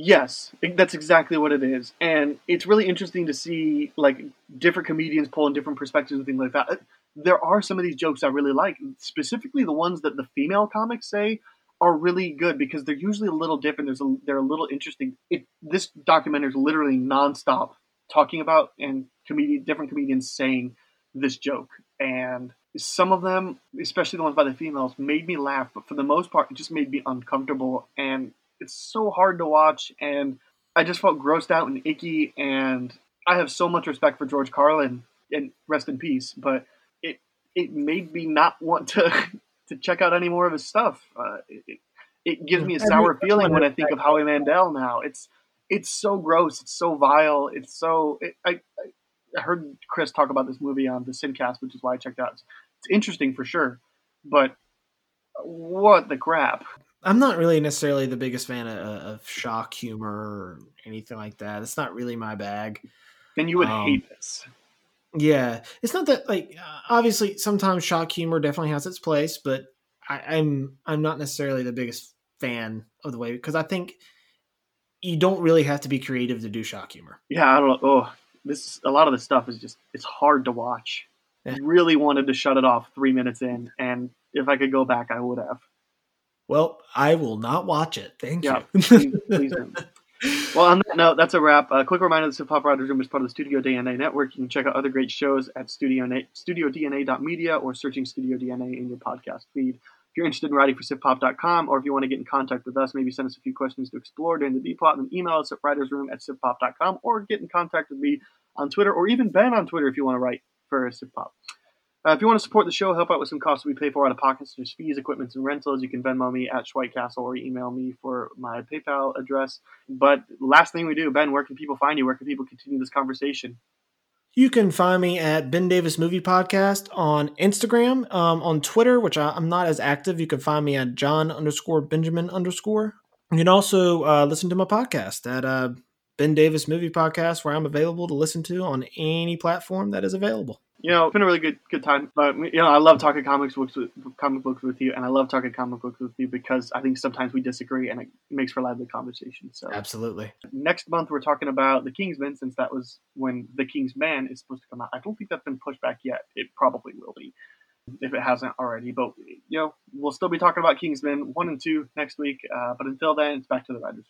Yes, that's exactly what it is, and it's really interesting to see like different comedians pull in different perspectives and things like that. Uh, there are some of these jokes I really like, specifically the ones that the female comics say are really good because they're usually a little different. There's a, they're a little interesting. It, this documentary is literally nonstop talking about and comedian different comedians saying this joke, and some of them, especially the ones by the females, made me laugh, but for the most part, it just made me uncomfortable, and it's so hard to watch, and I just felt grossed out and icky, and I have so much respect for George Carlin, and rest in peace, but it it made me not want to to check out any more of his stuff. Uh, it, it, gives me a sour feeling when I think of Howie Mandel now. It's it's so gross. It's so vile. It's so. It, I, I heard Chris talk about this movie on the Sincast, which is why I checked out. It's, it's interesting for sure, but what the crap? I'm not really necessarily the biggest fan of, of, shock humor or anything like that. It's not really my bag. Then you would um, hate this. Yeah, it's not that like obviously sometimes shock humor definitely has its place, but I, I'm I'm not necessarily the biggest fan of the way because I think you don't really have to be creative to do shock humor. Yeah, I don't know. Oh, this a lot of the stuff is just it's hard to watch. Yeah. I really wanted to shut it off three minutes in, and if I could go back, I would have. Well, I will not watch it. Thank yeah, you. please, please well, on that note, that's a wrap. A quick reminder: the SivPop Writers Room is part of the Studio DNA network. You can check out other great shows at Studio StudioDNA.media or searching Studio DNA in your podcast feed. If you're interested in writing for SivPop.com, or if you want to get in contact with us, maybe send us a few questions to explore during the B plot, then email us at writersroom at SivPop.com, or get in contact with me on Twitter, or even Ben on Twitter if you want to write for SivPop. Uh, if you want to support the show, help out with some costs we pay for out of pocket, such as fees, equipment, and rentals, you can Venmo me at Schweitcastle or email me for my PayPal address. But last thing we do, Ben, where can people find you? Where can people continue this conversation? You can find me at Ben Davis Movie Podcast on Instagram, um, on Twitter, which I, am not as active. You can find me at John underscore Benjamin underscore. You can also uh, listen to my podcast at uh, Ben Davis Movie Podcast, where I'm available to listen to on any platform that is available you know, it's been a really good good time. But you know, I love talking comics books with comic books with you, and I love talking comic books with you because I think sometimes we disagree, and it makes for lively conversation. So absolutely. Next month we're talking about the Kingsman, since that was when the King's Man is supposed to come out. I don't think that's been pushed back yet. It probably will be if it hasn't already. But you know, we'll still be talking about Kingsman one and two next week. Uh, but until then, it's back to the writers.